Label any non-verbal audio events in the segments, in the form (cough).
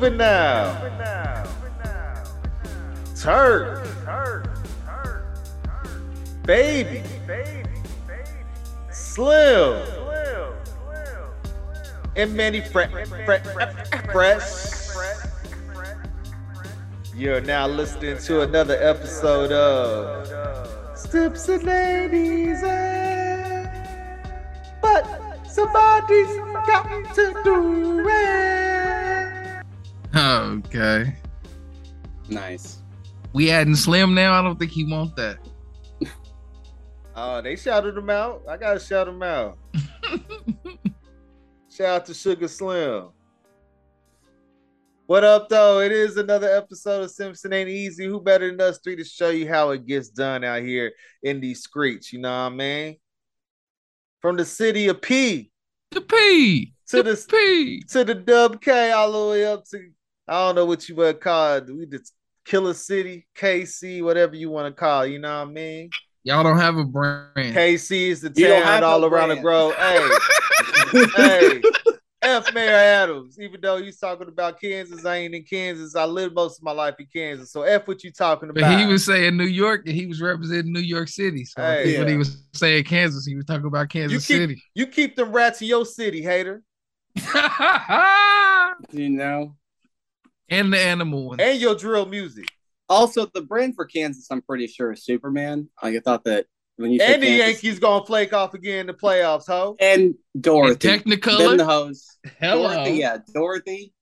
Juvenile, Turk, Baby, Slim, and Mannie Fresh. You're now listening to another episode of Steps and Ladies. But somebody's got to do it. Okay. Nice. We adding Slim now. I don't think he want that. (laughs) Oh, they shouted him out. I gotta shout him out. (laughs) Shout out to Sugar Slim. What up, though? It is another episode of Simpson Ain't Easy. Who better than us three to show you how it gets done out here in these streets? You know what I mean? From the city of P The P. to the the P. to the Dub K, all the way up to I don't know what you would call it. We just Killer City, KC, whatever you want to call. it, You know what I mean? Y'all don't have a brand. KC is the You town all no around the brand. grove. Hey, (laughs) hey, F Mayor Adams. Even though he's talking about Kansas, I ain't in Kansas. I lived most of my life in Kansas. So F what you talking But about. he was saying New York and he was representing New York City. So I Hey. think when he was saying Kansas, he was talking about Kansas keep- City. you keep them rats in your city, hater, (laughs) You know. And the animal one. and your drill music. Also, the brand for Kansas, I'm pretty sure, is Superman. Like, I thought that when you said And the Kansas- Yankees gonna flake off again in the playoffs, ho. and And Dorothy, then the Technicolor. host. Hello. Dorothy, yeah, Dorothy.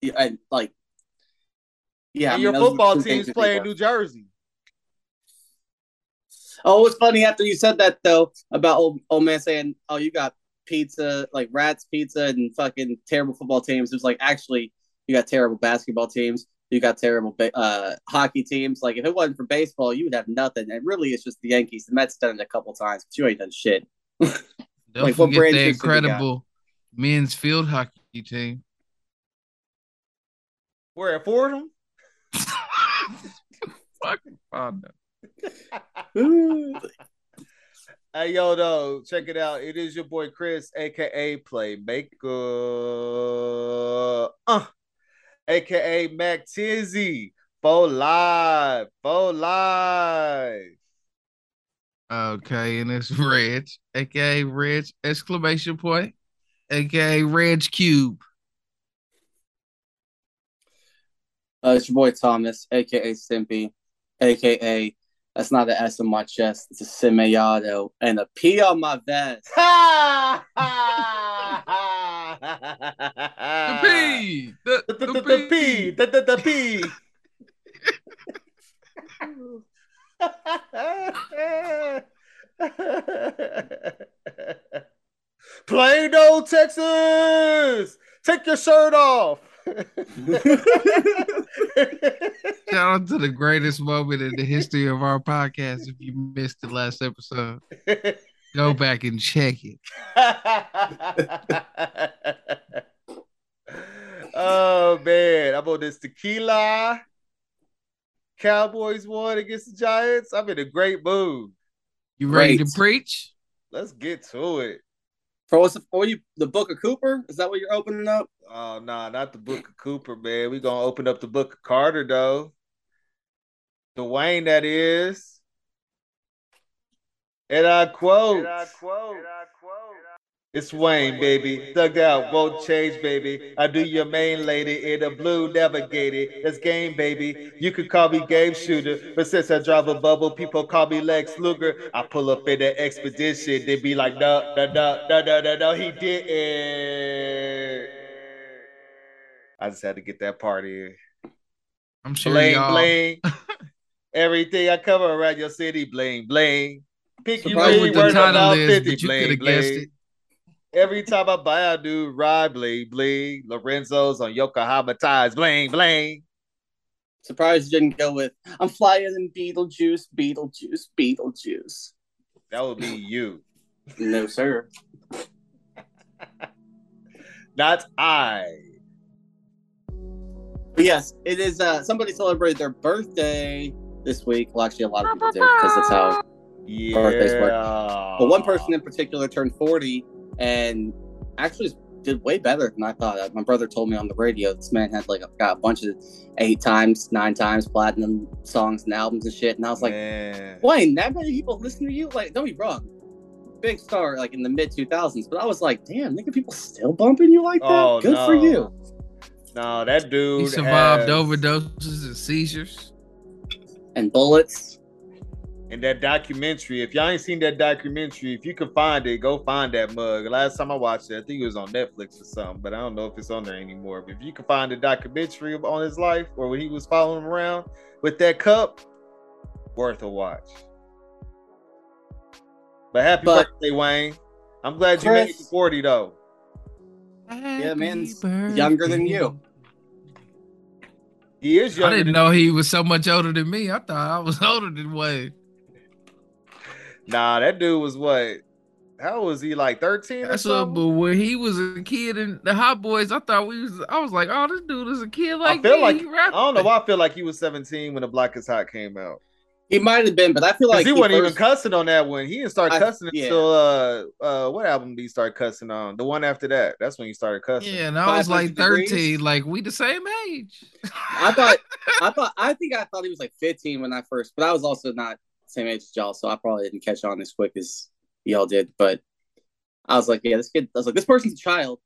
Yeah, I, like, yeah. I and mean, your football team's to playing New. Jersey. Oh, it's funny after you said that though about old, old man saying, "Oh, you got pizza, like rats, pizza, and fucking terrible football teams." It was like actually you got terrible basketball teams. You got terrible uh, hockey teams. Like if it wasn't for baseball, you would have nothing. And really, it's just the Yankees. The Mets done it a couple times, but you ain't done shit. (laughs) Don't Like, forget brand the shirts have you got? incredible men's field hockey team. We're at Fordham. (laughs) Fucking fun. (laughs) Hey yo, though, check it out. It is your boy Chris, aka Playmaker, uh, aka Mac Tizzy, Fo Live, Fo Live. Okay, and it's Reg, aka Reg exclamation point, aka Reg Cube. Uh, it's your boy Thomas, aka Simpy, aka that's not an S on my chest. It's a Semillado and a P on my vest. (laughs) The P, the, The, the, the, the, P. the, the, the P. Plano, Texas. Take your shirt off. Shout out to the greatest moment in the history of our podcast. If you missed the last episode, (laughs) go back and check it. (laughs) oh man, I'm on this tequila. Cowboys won against the Giants. I'm in a great mood. You ready to preach? Let's get to it. For what's the, for you? The Book of Cooper? Is that what you're opening up? Oh nah, not the book of Cooper, man. We gonna open up the book of Carter though. Dwayne, that is. And I quote. It's Wayne, baby. Thugged out, won't change, baby. I do your main lady in a blue navigator. That's game, baby. You could call me game shooter, but since I drive a bubble, people call me Lex Luger. I pull up in the expedition. They be like, no, no, no, no, no, no, no, he didn't. I just had to get that part in. I'm sure Bling, y'all. bling. (laughs) Everything I cover around your city, bling, bling. Pick you Surprised know really the worth title about is, 50, but you bling, could bling. Every time I buy a new ride, bling, bling. Lorenzo's on Yokohama ties, bling, bling. Surprised you didn't go with I'm flyer than Beetlejuice, Beetlejuice, Beetlejuice. That would be you, No, sir. (laughs) not I. But yes, it is. Uh, somebody celebrated their birthday this week. Well, actually, a lot of people did because that's how. Yeah. Birthdays work. But one person in particular turned 40 and actually did way better than I thought. My brother told me on the radio this man had like got a bunch of eight times, nine times platinum songs and albums and shit. And I was like, Man. Wayne, that many people listen to you? Like, don't be wrong. Big star like in the mid 2000s, but I was like, damn, nigga, people still bumping you like that? Oh, Good for you. No, that dude He survived has- overdoses and seizures. And bullets. And that documentary, if y'all ain't seen that documentary, if you can find it, go find that mug. Last time I watched it, I think it was on Netflix or something, but I don't know if it's on there anymore. But if you can find the documentary on his life or when he was following around with that cup, worth a watch. But happy But- birthday, Wayne. I'm glad you made it to 40 though. Yeah, man's younger than you. He is I didn't than know he was so much older than me. I thought I was (laughs) older than Wade. Nah, that dude was what? How was he like 13 or That's what, something? but when he was a kid in the Hot Boys, I thought we was. I was like, oh, this dude is a kid like I feel me. like He I don't know why I feel like he was 17 when the Block is Hot came out. He might have been, but I feel like he, wasn't even cussing on that one. He didn't start I- cussing yeah. until uh uh what album did he start cussing on? The one after that. That's when he started cussing. Yeah, and I was like 500 13, degrees? like we the same age. I thought, (laughs) I thought, I think I thought he was like 15 when I first, but I was also not the same age as y'all, so I probably didn't catch on as quick as y'all did. But I was like, yeah, this kid, I was like, this person's a child,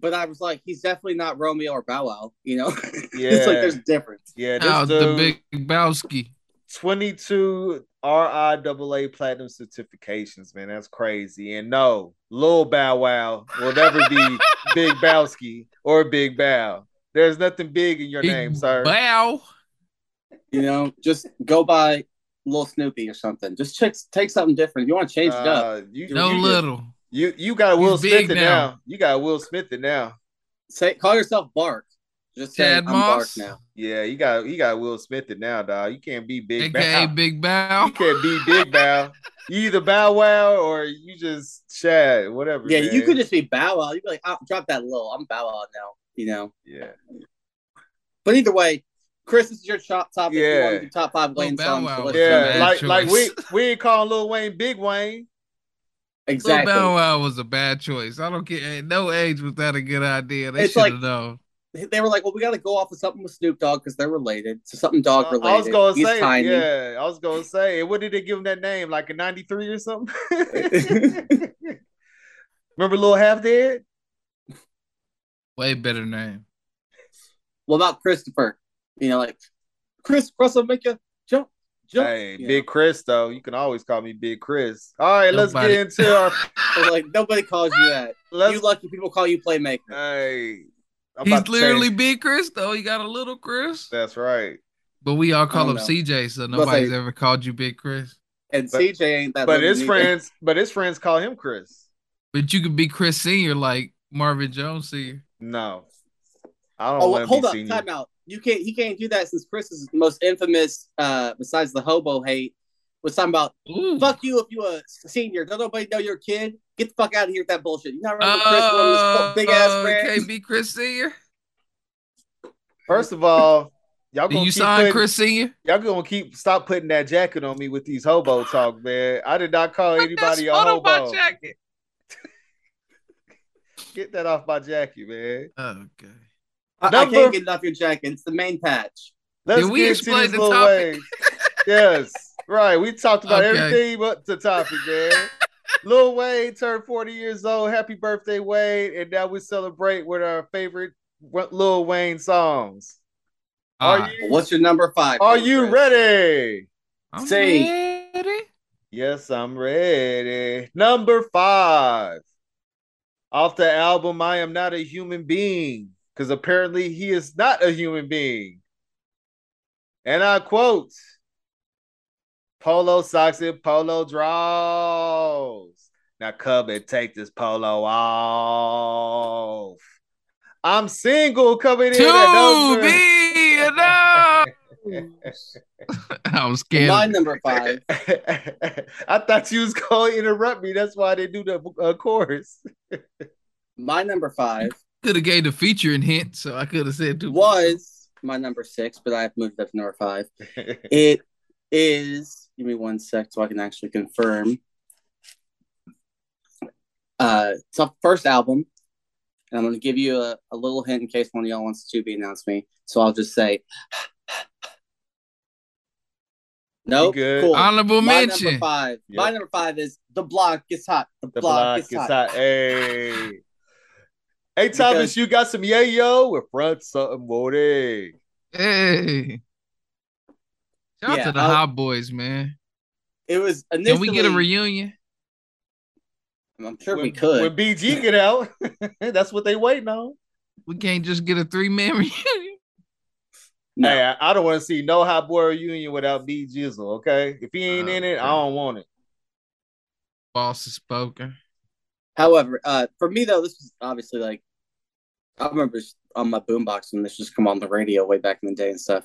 but I was like, he's definitely not Romeo or Bow Wow, you know? yeah. (laughs) it's like there's a difference. Yeah, this Oh, the big Bowski. 22 RIAA platinum certifications, man. That's crazy. And no, Lil Bow Wow will never be (laughs) Big Bowski or Big Bow. There's nothing big in your Big name, sir. Bow. You know, just go by Lil Snoopy or something. Just check, take something different. If you want to change it up. Uh, you, No you, little. You you got Will He's Smith it now. now. You got Will Smith it now. Say, call yourself Bark. Just say Shad I'm Bark Moss? now. Yeah, you got you got Will Smith it now, dog. You can't be Big AKA Bow. Big Bow. You can't be Big Bow. (laughs) You either Bow Wow or you just Shad, whatever. Yeah, man. you could just be Bow Wow. You'd be like, oh, drop that low. I'm Bow Wow now. You know. Yeah. But either way, Chris, this is your top topic. Yeah. want to top five Wayne Bow songs. Wow so was let's a jump Yeah, in. bad like like we choice. we ain't calling Lil Wayne Big Wayne. exactly. Lil Bow Wow was a bad choice. I don't care. No age was that a good idea. They should have like- known. They were like, well, we got to go off of something with Snoop Dogg because they're related. So something dog Uh, related. I was gonna He's say, tiny. yeah, I was gonna say, what did they give him that name? Like a '93 or something? (laughs) Remember Lil Half Dead? Way better name. What about Christopher? You know, like Chris Russell, make you jump, jump. Hey, you Big Chris, though. You can always call me Big Chris. All right, let's get into our. (laughs) like nobody calls you that. Let's, you lucky people call you playmaker. hey, I'm He's literally change- Big Chris, though. He got a little Chris. That's right. But we all call him know. CJ, so nobody's say- ever called you Big Chris. and But- CJ ain't that. But his neither. friends, but his friends call him Chris. But you could be Chris Senior like Marvin Jones Senior. No, I don't Oh, want to hold be up, senior. time out. You can't. He can't do that since Chris is the most infamous. Uh, besides the hobo hate, was talking about Ooh. fuck you if you a senior. Don't nobody know you're a kid. Get the fuck out of here with that bullshit. You not remember Chris wearing Uh, this big ass uh, brand? can't be Chris Senior. First of all, y'all Do gonna you keep sign putting, Chris Senior? y'all gonna keep stop putting that jacket on me with these hobo talk, man. I did not call anybody a hobo. jacket. (laughs) Get that off my jacket, man. Okay. I, I can't get it off your jacket. It's the main patch. Let's Did we get into explain this the topic? way. yes, right. We talked about Okay. everything but the topic, man. Lil Wayne turned 40 years old. Happy birthday, Wayne. And now we celebrate with our favorite Lil Wayne songs. Are Alright. you What's your number five? are Chris? you ready? I'm Say- ready. Yes, I'm ready. Number five. Off the album, I Am Not a Human Being. Because apparently he is not a human being. And I quote Polo socks and polo draws. Now come and take this polo off. I'm single coming in at To number. be enough. (laughs) I'm scared. My number five. (laughs) I thought you was going to interrupt me. That's why they do the uh, chorus. My number five Could have gave the featuring hint, so I could have said two. was my number six, but I've moved up to number five. (laughs) It is. Give me one sec so I can actually confirm. Uh, it's off the first album, and I'm going to give you a, a little hint in case one of y'all wants to be announced me. So I'll just say, (sighs) nope. good. Cool. Honorable My mention. number five. My number five is the block gets hot. The, The block, block gets is hot. hot. Hey. Hey, Thomas, Because- you got some yayo with front something, boy. Hey. Shout out Yeah, to the I'll- Hot Boys, man. It was initially. Can we get a reunion? I'm sure when, we could. When BG get out, (laughs) that's what they waiting on. We can't just get a three man (laughs) reunion. no. Hey, I, I don't want to see no hot boy reunion without B Jizzle. Okay, if he ain't in it, I don't want it. Boss is spoken. However, uh, for me though, this was obviously like I remember on my boombox when this just come on the radio way back in the day and stuff,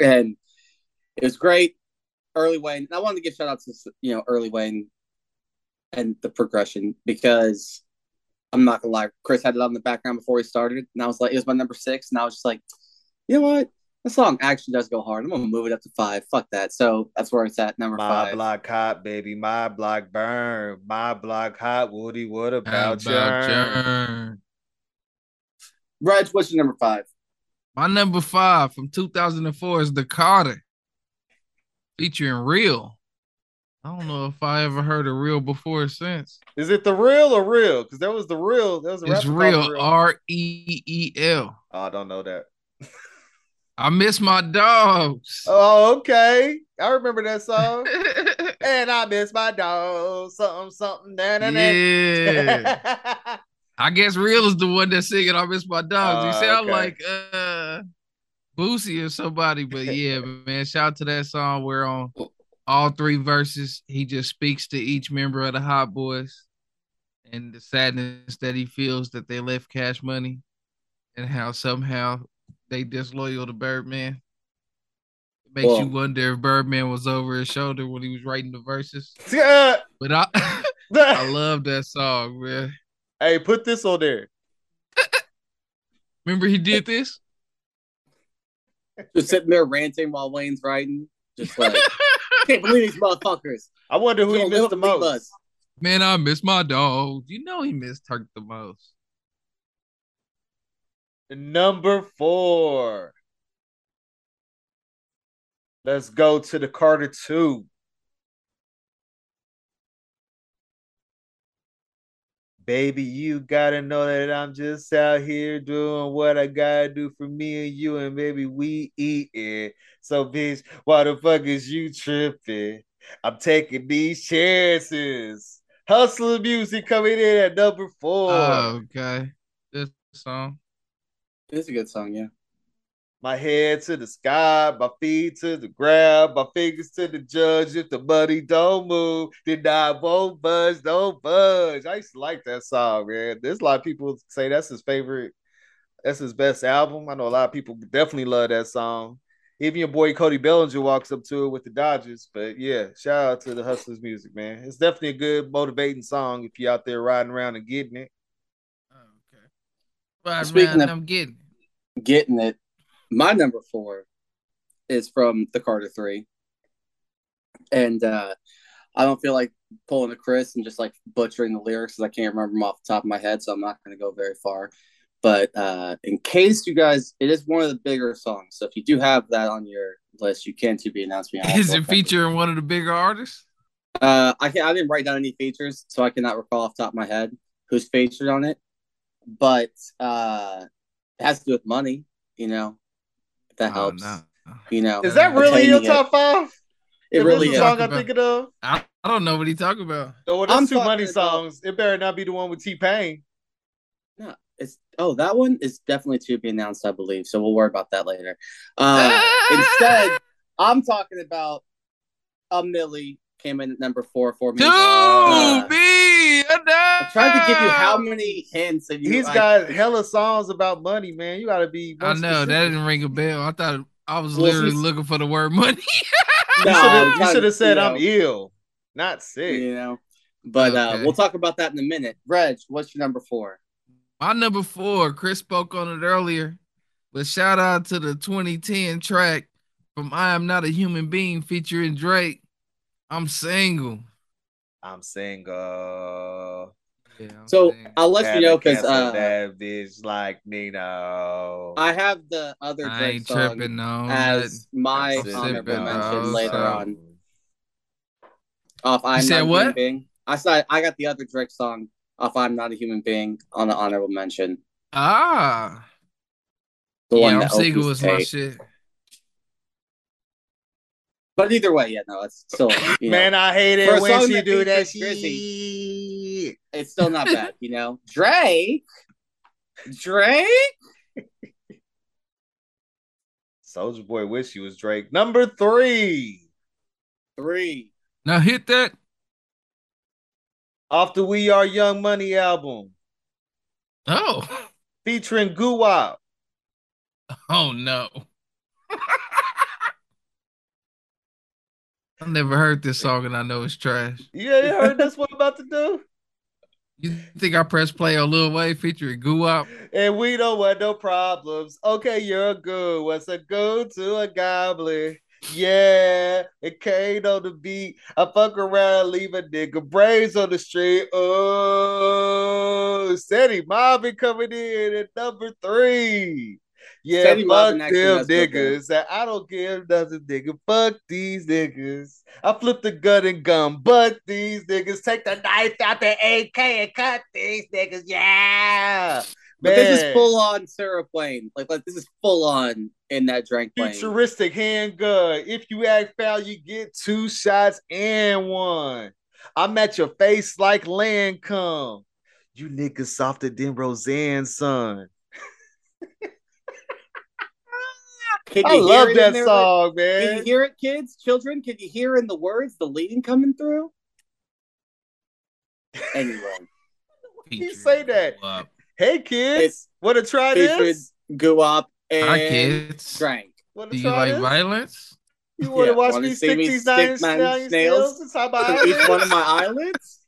and it was great. Early Wayne, and I wanted to give shout out to you know Early Wayne and the progression because I'm not gonna lie, Chris had it on the background before he started, and I was like, it was my number six, and I was just like, you know what, the song actually does go hard. I'm gonna move it up to five. Fuck that. So that's where it's at, number My five. block hot, baby. My block burn. My block hot. Woody, what about, about you? Jern? Reg, what's your number five? My number five from 2004 is The Carter, featuring Real. I don't know if I ever heard of Real before or since. Is it the real or real? Because that was the real. That was a It's Real, R E E L. Oh, I don't know that. (laughs) I miss my dogs. Oh, okay. I remember that song. (laughs) and I miss my dogs. Something, something. Da, da, da. yeah. (laughs) I guess Real is the one that's singing I miss my dogs. Oh, he sound okay. like uh Boosie or somebody, but (laughs) yeah, man. Shout out to that song. We're on all three verses. He just speaks to each member of the Hot Boys and the sadness that he feels that they left cash money and how somehow they disloyal to Birdman. It makes you wonder if Birdman was over his shoulder when he was writing the verses. Yeah. But I (laughs) (laughs) I love that song, man. Hey, put this on there. Remember he did this? just sitting there ranting while Wayne's writing. Just like, (laughs) can't believe these motherfuckers. I wonder who he missed the most. us. Man, I miss my dog. You know he missed Turk the most. Number four. Let's go to the Carter 2. Baby, you gotta know that I'm just out here doing what I gotta do for me and you, and baby, we eating. So, bitch, why the fuck is you tripping? I'm taking these chances. Hustler music coming in at number four. Oh, okay. This song. It's a good song, yeah. My head to the sky, my feet to the ground, my fingers to the judge. If the money don't move, then I won't budge, don't budge. I used to like that song, man. There's a lot of people say that's his favorite, that's his best album. I know a lot of people definitely love that song. Even your boy Cody Bellinger walks up to it with the Dodgers. But yeah, shout out to the Hustlers music, man. It's definitely a good motivating song if you're out there riding around and getting it. Oh, okay. Right, Speaking man, of- I'm getting it. Getting it. My number four is from the Carter Three, and uh, I don't feel like pulling a Chris and just like butchering the lyrics because I can't remember them off the top of my head, so I'm not going to go very far. But uh, in case you guys, it is one of the bigger songs. So if you do have that on your list, you can to be announced. Me. Is it featuring one of the bigger artists? Uh, I can I didn't write down any features, so I cannot recall off the top of my head who's featured on it. But uh, it has to do with money, you know. If that Oh, helps, no. you know. Is that really Attaining your it. top five? It If really is. song I'm thinking of. I, I don't know what he talking about. Oh, well, I'm two talking money about- songs. It better not be the one with T Pain. No, it's oh that one is definitely to be announced, I believe. So we'll worry about that later. Uh, (laughs) instead, I'm talking about A Milli came in at number four for me. To Uh, be I'm trying to give you how many hints, and you, He's I- got hella songs about money, man. You gotta be. I know that didn't ring a bell. I thought I was Well, literally he's- looking for the word money. No, (laughs) You shoulda- you trying should to, have said you I'm ill, not sick. You know, but uh, we'll talk about that in a minute. Reg, what's your number four? My number four, Chris spoke on it earlier, but shout out to the 2010 track from I Am Not a Human Being featuring Drake. I'm single. I'm single. Yeah, I'm So saying. I'll let you know because Gotta cancel uh, that bitch like Nino. I have the other I Drake ain't song tripping on as my I'm honorable mention on later some. on off I'm said Not what? Being. I said I got the other Drake song off I'm Not a Human Being on the honorable mention. Ah, The yeah, one I'm that single opens was my shit. But either way, yeah, no, it's still (laughs) you Man, know, I hate it when she do that features it's still not bad, you know. (laughs) Drake, Drake. Soulja Boy wish he was Drake. Number three. Three. Now hit that. Off the We Are Young Money album. Oh, Featuring Guwap. oh no. (laughs) I never heard this song and I know it's trash. You ain't heard this one about to do? (laughs) You think I press play on Lil Wayne featuring Guwap? And we don't want no problems. Okay, you're good. What's a good to a goblin? Yeah, it came on the beat. I fuck around, leave a nigga brains on the street. Oh, Steady Mobbin coming in at number three. Yeah, Steady fuck them does go good. niggas. I don't give nothing, nigga. Fuck these niggas. I flip the gun and gun, but these niggas take the knife out the AK and cut these niggas. Yeah. But this is full on Sarah Plane. Like, like this is full on in that plane. Futuristic handgun. If you act foul, you get two shots and one. I'm at your face like Lancome. You niggas softer than Roseanne's son. Can I you hear love it in that there, man. Can you hear it, kids, children? Can you hear in the words the leading coming through? Anyway, (laughs) You say that. Guwap. Hey kids, It's want to try featured Go up and Hi kids. Drank. Want Do you like this? violence? You want to Yeah, watch me stick me these stick nine my snails, snails snails inside my To each one of my eyelids?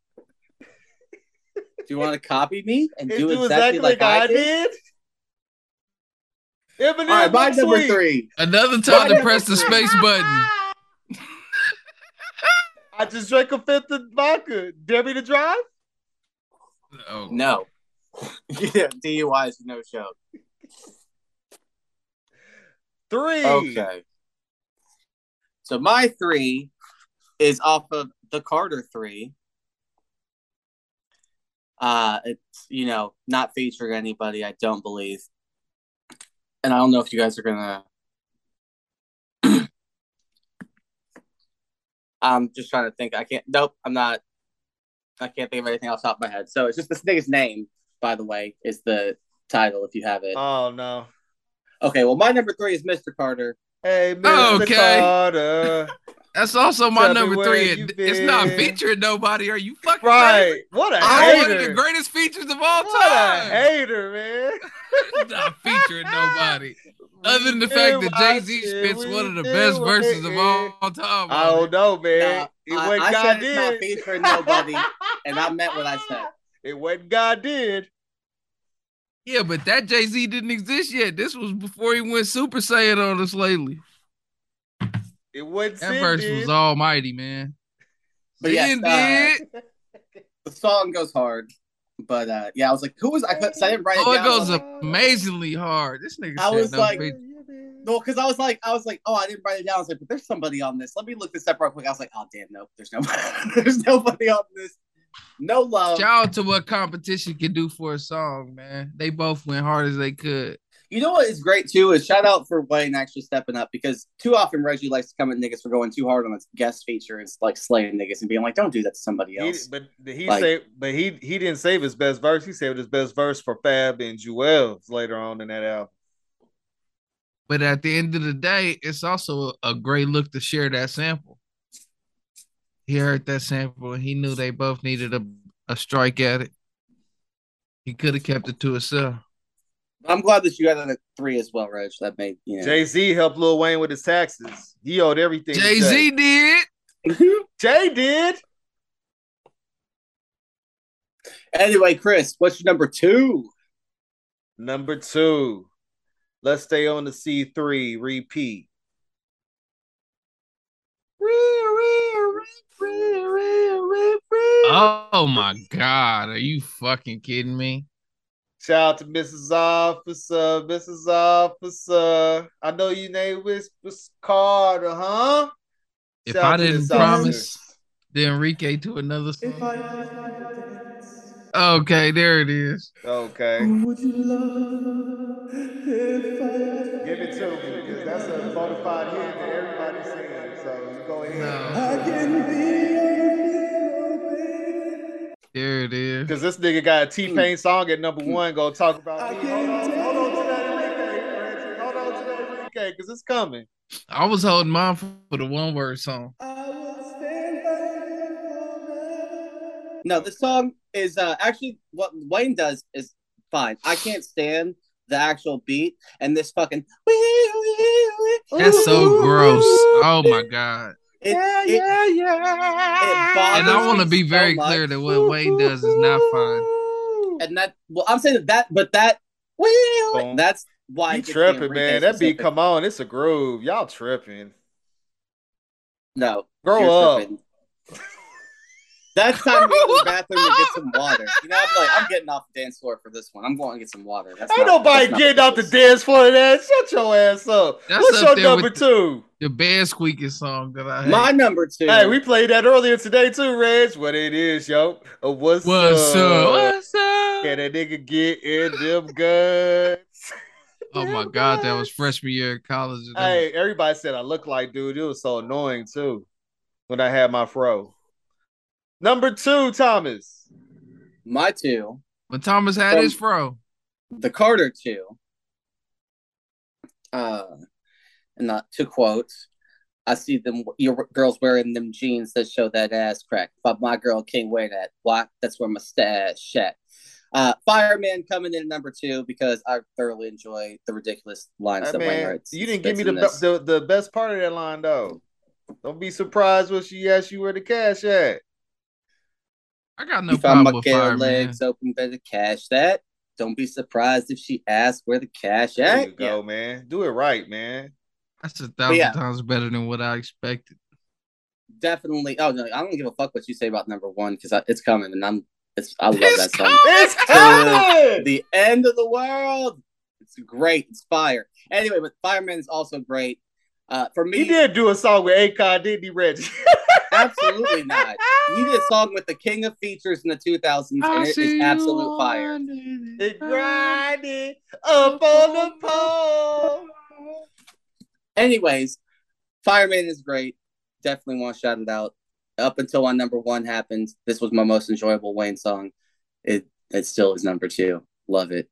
Do you want to copy me and And do exactly, like, I did? Eminem All right, my number sweet. three. Another time to press the space button. (laughs) I just drank a fifth of vodka. Dare me to drive? Oh. No. (laughs) yeah, DUI is no show. Three. Okay. So my three is off of the Carter three. Uh it's you know not featuring anybody, I don't believe. And I don't know if you guys are gonna (clears throat) I'm just trying to think. I can't nope, I'm not I can't think of anything off the top of my head. So it's just this nigga's name, by the way, is the title if you have it. Oh no. Okay, well my number three is Mr. Carter. Hey, Mr. Okay. Carter. That's also my Tell number three. It- it's not featuring nobody. Are you fucking right. crazy? What a That's one of the greatest features of all what a time. hater, man. It's (laughs) not featuring nobody. Other than the fact that Jay Z spits one of the best verses of all time. I don't it. know, man. Nah, it I- wasn't I God said it's not did. featuring nobody, and I meant what I said. (laughs) It wasn't God did. Yeah, but that Jay Z didn't exist yet. This was before he went Super Saiyan on us lately. It wasn't That verse did. was almighty, man. But yes, Sin uh, did. (laughs) The song goes hard, but uh, yeah, I was like, "Who was I?" Cause I didn't write it down? Oh, it down. I was goes like, amazingly hard. This nigga I said was no like- feature. no, because I was like, I was like, "Oh, I didn't write it down." I was like, "But there's somebody on this. Let me look this up real quick." I was like, "Oh, damn, no, there's nobody. (laughs) there's nobody on this. No love." Shout out to what competition can do for a song, man. They both went hard as they could. You know what is great too is shout out for Wayne actually stepping up because too often Reggie likes to come at niggas for going too hard on its guest feature and like slaying niggas and being like, "Don't do that to somebody He, else." but he Like- saved, but he he didn't save his best verse. He saved his best verse for Fab and Juelz later on in that album. But at the end of the day, it's also a great look to share that sample. He heard that sample and he knew they both needed a, a strike at it. He could have kept it to himself. I'm glad that you got that at three as well, Reg. That made you know. Jay Z helped Lil Wayne with his taxes. He owed everything. Jay Z did. (laughs) Jay did. anyway, Chris, what's your number two? Number two. Let's stay on the C three. Repeat. Oh my god, are you fucking kidding me? Shout out to Mrs. Officer, Mrs. Officer. I know you name Whispers Carter, huh? If Shout I didn't promise officer. the Enrique to another song. Okay, there it is. Okay. Would you love if I Give it to me, because that's a bona fide hit that everybody's singing. So go ahead. No, I can be your hero, baby. There it is. Because this nigga got a T-Pain song at number one. Go talk about I can't Hold on, hold on to that Enrique, Hold on to that Enrique, because it's coming. I was holding mine for the one word song. I will stand by you forever. No, the song is uh actually what Wayne does is fine. I can't stand the actual beat and this fucking That's so gross. Oh my god. It, it, yeah, it yeah. And I want to me be so very much. clear that what Wayne does is not fine. and that well I'm saying that but that Boom. that's why You it tripping, man. That beat, come on. It's a groove. Y'all tripping. No. Grow up. tripping. That's time to go to the (laughs) bathroom to get some water. You know, I'm like, I'm getting off the dance floor for this one. I'm going to get some water. That's Ain't not- nobody that's getting off the dance floor of that. Shut your ass up. That's What's up your number with the- two? The bed squeaking song that I hate. My number two. Hey, we played that earlier today too, Reg. What it is, yo? Uh, what's, What's up? up? What's up? Can a nigga get in them guts? (laughs) Oh my god, that was freshman year of college. Hey, everybody said I look like dude. It was so annoying too when I had my fro. Number two, Thomas. My two. But Thomas had his fro. The Carter two. Uh, and uh, two quotes. I see them, your girls wearing them jeans that show that ass crack. But my girl can't wear that. Why? That's where my stash at. Uh, Fireman coming in at number two because I thoroughly enjoy the ridiculous lines Hey, that Wayne man, writes. you didn't give me the, be- the the best part of that line though. Don't be surprised when she asks you where the cash at. I got no you found problem my with Kale fire, man. legs open, better cash that. Don't be surprised if she asks where the cash There at. you go, man. Do it right, man. That's a thousand yeah. times better than what I expected. definitely. Oh no, I don't give a fuck what you say about number one because it's coming, and I'm. It's I love It's that song. coming! It's coming. the end of the world. It's great. It's fire. Anyway, but Fireman is also great. Uh, for me, He did do a song with Akon, didn't he, Reggie? (laughs) absolutely not. You did a song with the king of features in the 2000s, and it is absolute fire. It grinding up on the pole. Anyways, Fireman is great. Definitely want to shout it out. Up until my number one happens, this was my most enjoyable Wayne song. It it still is number two. Love it.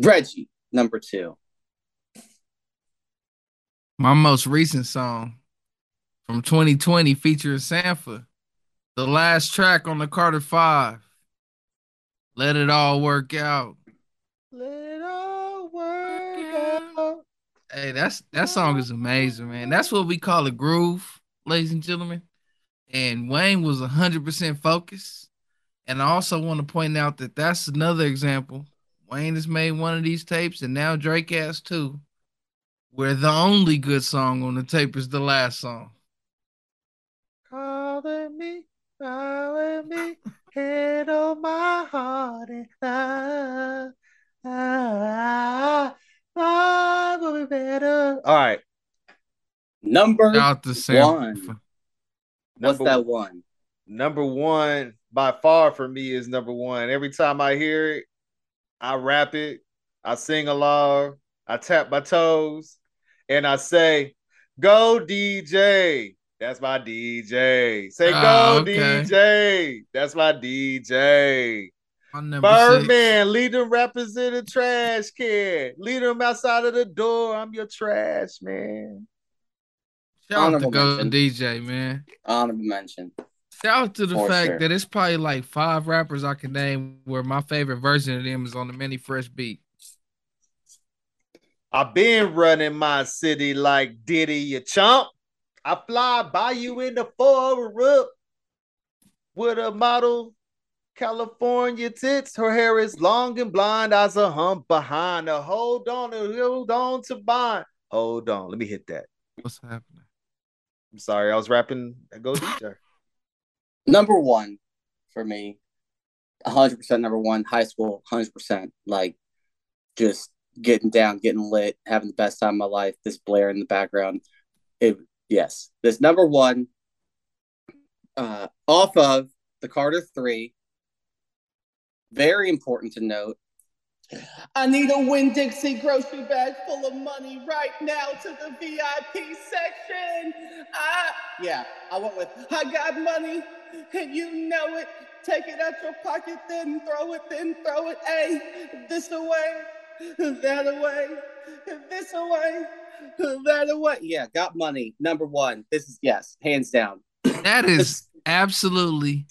Reggie, number two. My most recent song from 2020 featuring Sampha. The last track on the Carter 5. Let it all work out. Let it all work out. Hey, that's that song is amazing, man. That's what we call a groove, ladies and gentlemen. And Wayne was 100% focused. And I also want to point out that that's another example. Wayne has made one of these tapes, and now Drake has two, where the only good song on the tape is the last song. Calling me, calling me, head on my heart, and I, I, I will be better. All right, Number Shout out to Sampha. One. what's number- that one? number one by far for me is number one. Every time I hear it, I rap it, I sing along, I tap my toes, and I say, "Go DJ." That's my DJ. Say, Ah, "Go okay. DJ." That's my DJ. My number six. Birdman, lead them rappers in the trash can. Lead them outside of the door. I'm your trash man. Shout out to Honorable Go. DJ, man. Honorable mention. Shout out to the For fact sure. that it's probably like five rappers I can name where my favorite version of them is on the Mannie Fresh beat. I've been running my city like Diddy, you chump. I fly by you in the four up with a model, California tits. Her hair is long and blonde, as a hump behind her. Hold on, hold on to bind. Hold on, let me hit that. What's happening? I'm sorry, I was rapping. Go DJ. (laughs) number one for me, hundred percent number one. High school, hundred percent. Like just getting down, getting lit, having the best time of my life. This Blair in the background. It yes, this number one. Uh, off of the Carter Three. Very important to note. I need a Winn Dixie grocery bag full of money right now to the VIP section. I, yeah, I went with I got money and you know it. Take it out your pocket, then throw it, then throw it. Hey, this away, that away, this away, that away. Yeah, got money. Number one. This is yes, hands down. That is absolutely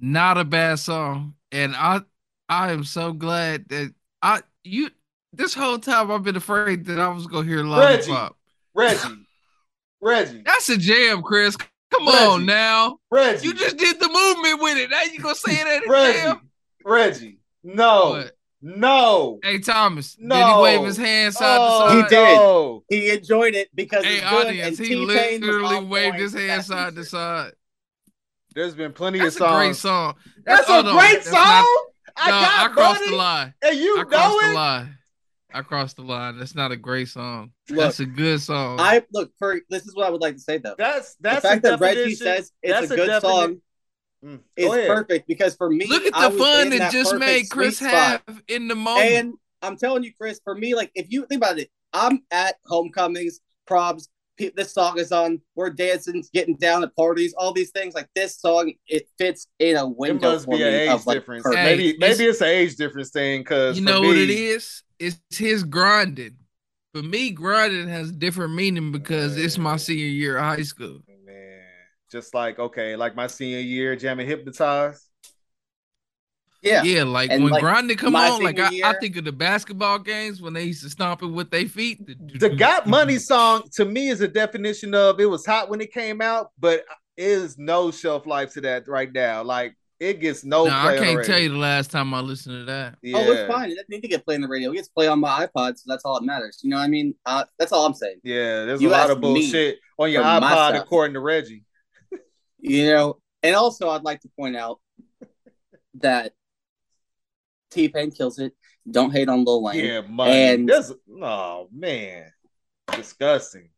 not a bad song, and I I am so glad that I you this whole time I've been afraid that I was gonna hear Lollipop. Reggie, Reggie, That's a jam, Chris. Come Reggie. on now. Reggie, You just did the movement with it. Now you gonna say it at a Reggie, jam? Reggie. No, What? No. Hey Thomas, did he No. wave his hand side Oh, to side? He did. no. He enjoyed it because Hey it's good. audience, and he T-Pain literally waved his hand that side to side. There's been plenty That's of a great songs. song. That's hold a on, great that's song. not- I no, got I crossed money, the line. and you I know crossed the line. I crossed the line. That's not a great song. Look, That's a good song. I look for this is what I would like to say though. That's that's The fact a that Reggie definition- says it's that's a good defini- song Mm, is perfect because for me, Look at I the was fun in that just made Chris sweet spot. have in the moment. And I'm telling you, Chris, for me, like if you think about it, I'm at homecomings, probs. pe- This song is on. We're dancing, getting down at parties, all these things. Like this song, it fits in a It window must for be an age of like difference. Hey, maybe it's- maybe it's an age difference thing because you know what it is? It's his grinding. For me, grinding has different meaning because it's my senior year of high school. Man, just like okay, like my senior year, jamming hypnotized. Yeah, Yeah, like And, when like, grinding come on, like senior I, I think of the basketball games when they used to stomp it with their feet. The Got Money song to me is a definition of it was hot when it came out, but is no shelf life to that right now. Like it gets no. No, play I can't radio. tell you the last time I listened to that. Yeah. Oh, it's fine. It doesn't need to get played on the radio. It gets played on my iPod, so that's all that matters. You know what I mean? Uh, that's all I'm saying. Yeah, there's You a lot of bullshit on your for iPod, stuff. according to Reggie. You know, and also I'd like to point out that T Pain kills it. Don't hate on Lil Wayne. Yeah, money. And- There's, oh man, disgusting.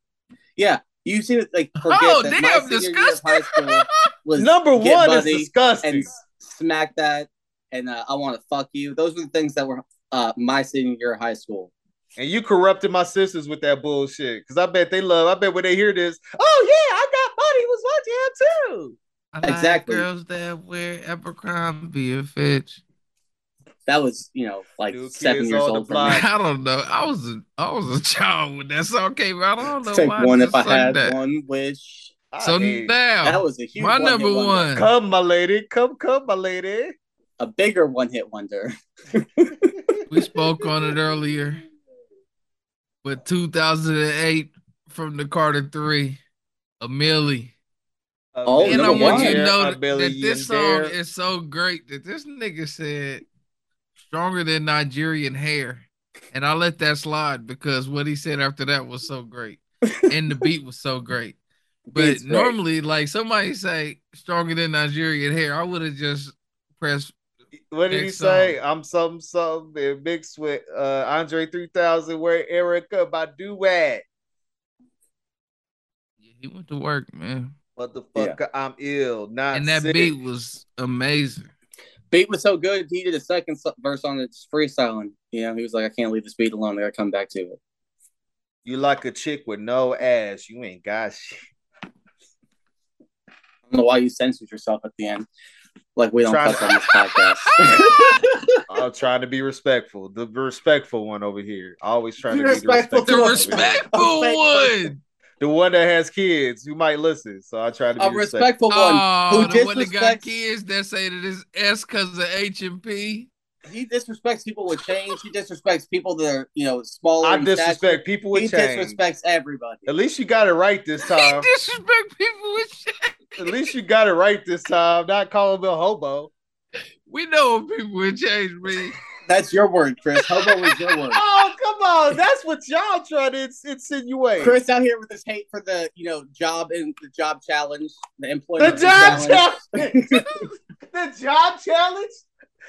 Yeah, you see, like forget Oh, that damn, my senior year of high school was Number one is disgusting. and smack that, and uh, I want to fuck you. Those were the things that were uh, my senior year of high school. And you corrupted my sisters with that bullshit. Because I bet they love, I bet when they hear this, oh yeah, I got money was my jam too. I like Exactly. girls that wear Abercrombie and Fitch. That was, you know, like New seven years old. For me. (laughs) I don't know. I was a I was a child when that song came out. I don't know Take why one I if I just had that. one wish. I So hate- now That was a huge my one-hit number wonder. one. come, my lady, come, come, my lady. a bigger one hit wonder. We spoke on it earlier. But 2008 from the Carter Three, A Milli. Oh, and I number want you to know that, that this song Dare. is so great that this nigga said stronger than Nigerian hair. And I let that slide because what he said after that was so great. And the beat was so great. (laughs) But Beat's great. normally, like somebody say stronger than Nigerian hair, I would have just pressed What did he Next say? I'm something, something and mixed with uh, Andre 3000. Where Erykah Badu at? yeah, he went to work, man. Motherfucker, I'm ill, not And that sick. beat was amazing. beat was so good. He did a second verse on it, freestyling. You know, he was like, "I can't leave this beat alone. I gotta come back to it." You like a chick with no ass. You ain't got shit. I don't know why you censored yourself at the end. Like we don't Try- cuss on this podcast. (laughs) (laughs) I'm trying to be respectful. The respectful one over here. Always trying to be the Respectful respectful, The one us. over here. (laughs) respectful one. The one that has kids who might listen. So I try to be a respectful. respectful one Oh, who the one that got kids that say that it's S because of H and P. he disrespects people with change. He disrespects people that are you know smaller. I in stature. disrespect people He with change. disrespects everybody. At least you got it right this time. disrespect people with shit. At least you got it right this time. Not calling him a hobo. We know what people with change mean. That's your word, Chris. Hobo is your word. (laughs) Oh, come on, that's what y'all trying to ins- insinuate. Chris out here with his hate for the you know job and the job challenge, the the job challenge. challenge. (laughs) the job challenge.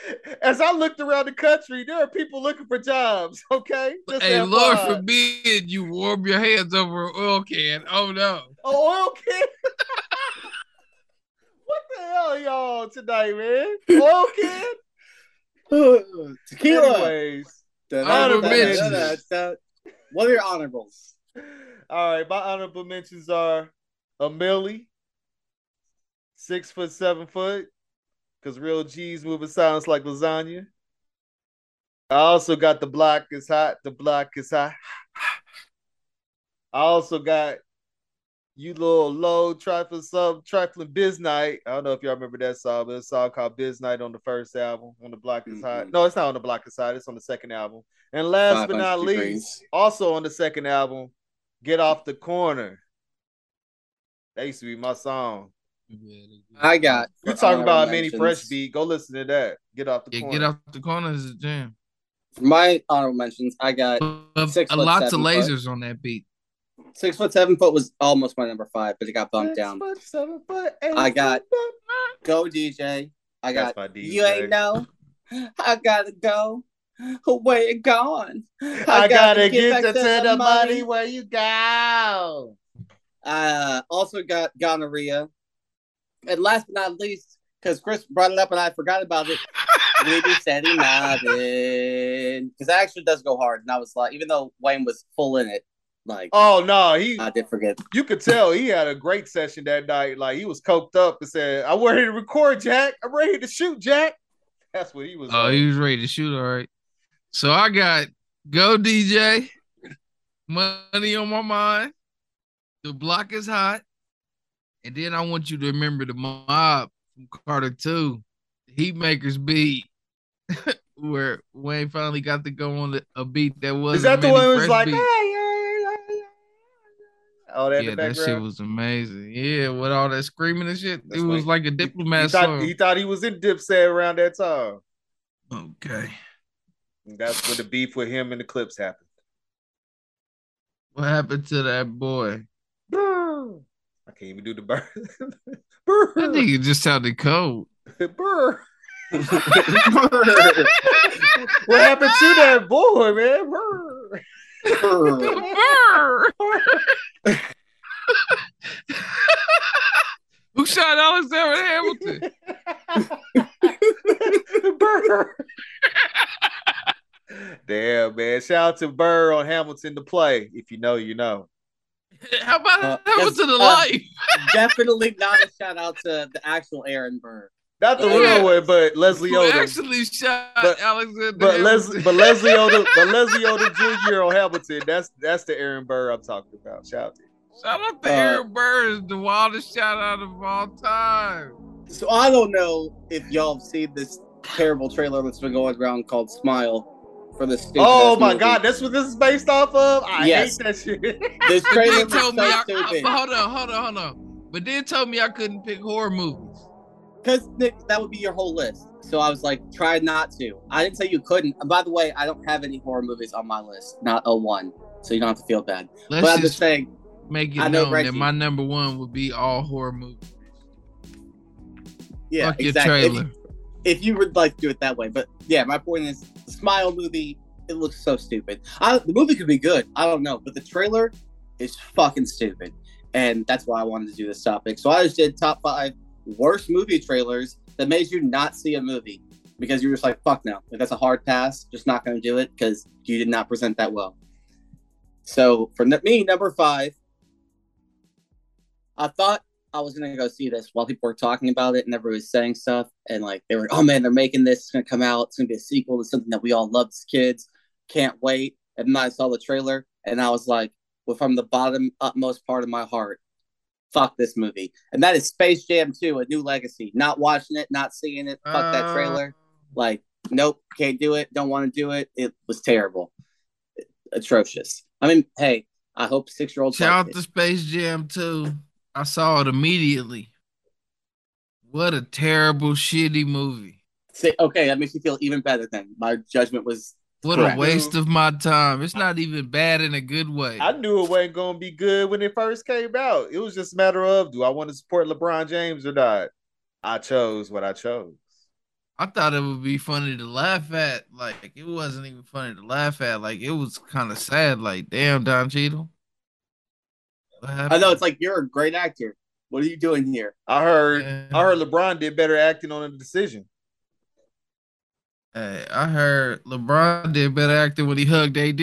(laughs) As I looked around the country, there are people looking for jobs. (laughs) Okay, Just Hey, FYI. Lord forbid you warm your hands over an oil can. Oh no. Oh, oil can. (laughs) what the hell, y'all tonight, man? Oil can. (sighs) Tequila. Anyways, Honorable mentions. What are your honorables? all right. My honorable mentions are a Milli, six foot, seven foot, because real G's moving sounds like lasagna. I also got the block is hot. The block is hot. I also got you little low trifling sub trifling biz night. I don't know if y'all remember that song, but it's a song called Biz Night on the first album. On the block is hot. Mhm. No, it's not on the block is hot. It's on the second album. And last but not least, degrees. also on the second album, Get Off the Corner. That used to be my song. I got. You talk about a honorable mini mentions- fresh beat? Go listen to that. Get off the Yeah, corner. get off the corner is a jam. For my honorable mentions, I got But Six a foot lots of seven foot. lasers on that beat. six foot seven foot was almost my number five, but it got bumped Six down. foot, seven foot, eight I got- Go DJ. I got my DJ. you ain't know. I gotta go. Where you going? I, gotta, get, you to the money where you go. Uh, also got gonorrhea. And last but not least, because Chris brought it up and I forgot about it, (laughs) we be setting nothing. Because that actually does go hard. And I was like, even though Wayne was full in it, like, Oh no, he I did forget. you could tell he had a great session that night. Like he was coked up and said, I'm ready to record, Jack. I'm ready to shoot, Jack. That's what he was Oh, on. he was ready to shoot. All right. So I got Go DJ, Money on My Mind, The Block is Hot, and then I want you to remember the mob from Carter 2, the Heatmakers beat, (laughs) where Wayne finally got to go on a beat that was Is that the one was like, beat. hey, hey, hey, hey. Oh, that in yeah, the that shit was amazing. Yeah, with all that screaming and shit, That's it was like- like a diplomat he, thought, he thought he was in Dipset around that time. okay, that's when the beef with him and the Clipse happened. what happened to that boy? Brr. I can't even do the burr. (laughs) That nigga just sounded cold. (laughs) Brr. (laughs) What happened to that boy, man? Brr. Who shot Alexander Hamilton? Burr. Damn, man. Shout out to Burr on Hamilton to play. If you know, you know. (laughs) How about Uh, Hamilton yes, uh, alive? (laughs) Definitely not a shout out to the actual Aaron Burr. Not the Yeah. real one, but Leslie Who Odom. actually shot But- Alexander But Hamilton? Leslie, but Leslie (laughs) Odom, but Leslie Odom Jr. on Hamilton. That's that's the Aaron Burr I'm talking about. Shout out to him. Shout out to Uh, Aaron Burr, is the wildest shout out of all time. So I don't know if y'all have seen this terrible trailer that's been going around called Smile for the stupid Oh my movie. God, that's what this is based off of. I Yes. hate that shit. This trailer then was told so me I, stupid. I- hold on, hold on, hold on. But then told me I couldn't pick horror movies. Because that would be your whole list. So I was like, try not to. I didn't say you couldn't. By the way, I don't have any horror movies on my list, not a one. So you don't have to feel bad. Let's but I'm just just saying, make it I know, known that my number one would be all horror movies. yeah, Fuck exactly. If- trailer. if you would like to do it that way. But yeah, my point is, the Smile movie, it looks so stupid. I, the movie could be good. I don't know, but the trailer is fucking stupid, and that's why I wanted to do this topic. So I just did top five worst movie trailers that made you not see a movie because you're just like, fuck no, like, that's a hard pass. Just not going to do it because you did not present that well. So for me, number five, I thought I was gonna go see this while people were talking about it and everybody was saying stuff and like they were, oh man, they're making this. It's gonna come out. It's gonna be a sequel to something that we all loved as kids. Can't wait. And then I saw the trailer and I was like, well, from the bottom utmost part of my heart, fuck this movie. And that is Space Jam 2, A New Legacy. Not watching it, not seeing it. Fuck that Uh, trailer. Like, nope, can't do it. Don't want to do it. It was terrible, atrocious. I mean, hey, I hope six year olds. Shout like out it. to Space Jam 2. I saw it immediately. What a terrible, shitty movie. Say, okay, that makes me feel even better then. My judgment was What Correct. a waste of my time. It's not even bad in a good way. I knew it wasn't gonna be good when it first came out. It was just a matter of do I want to support LeBron James or not? I chose what I chose. I thought it would be funny to laugh at. Like it wasn't even funny to laugh at. Like it was kind of sad. Like damn, Don Cheadle. What I know it's like you're a great actor. What are you doing here? I heard Yeah. I heard LeBron did better acting on the decision. Hey, I heard LeBron did better acting when he hugged AD.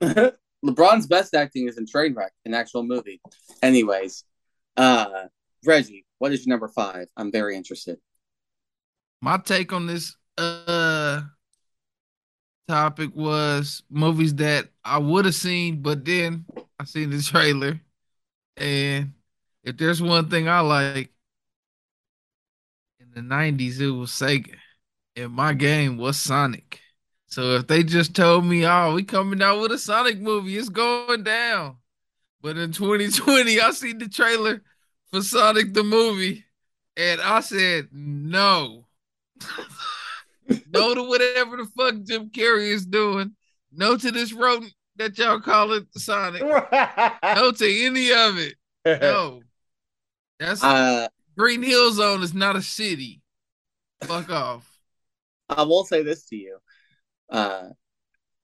(laughs) LeBron's best acting is in Trainwreck, an actual movie. Anyways, uh, Reggie, what is your number five? I'm very interested. My take on this uh topic was movies that I would have seen, but then I seen the trailer. And if there's one thing I like in the 90s, it was Sega. And my game was Sonic. So if they just told me, oh, we coming out with a Sonic movie, it's going down. But in 2020, I seen the trailer for Sonic the movie, and I said no. (laughs) no to whatever the fuck Jim Carrey is doing. No to this rodent that y'all call it Sonic. (laughs) No to any of it. No. That's Uh, Green Hill Zone is not a city. Fuck off. I will say this to you. Uh,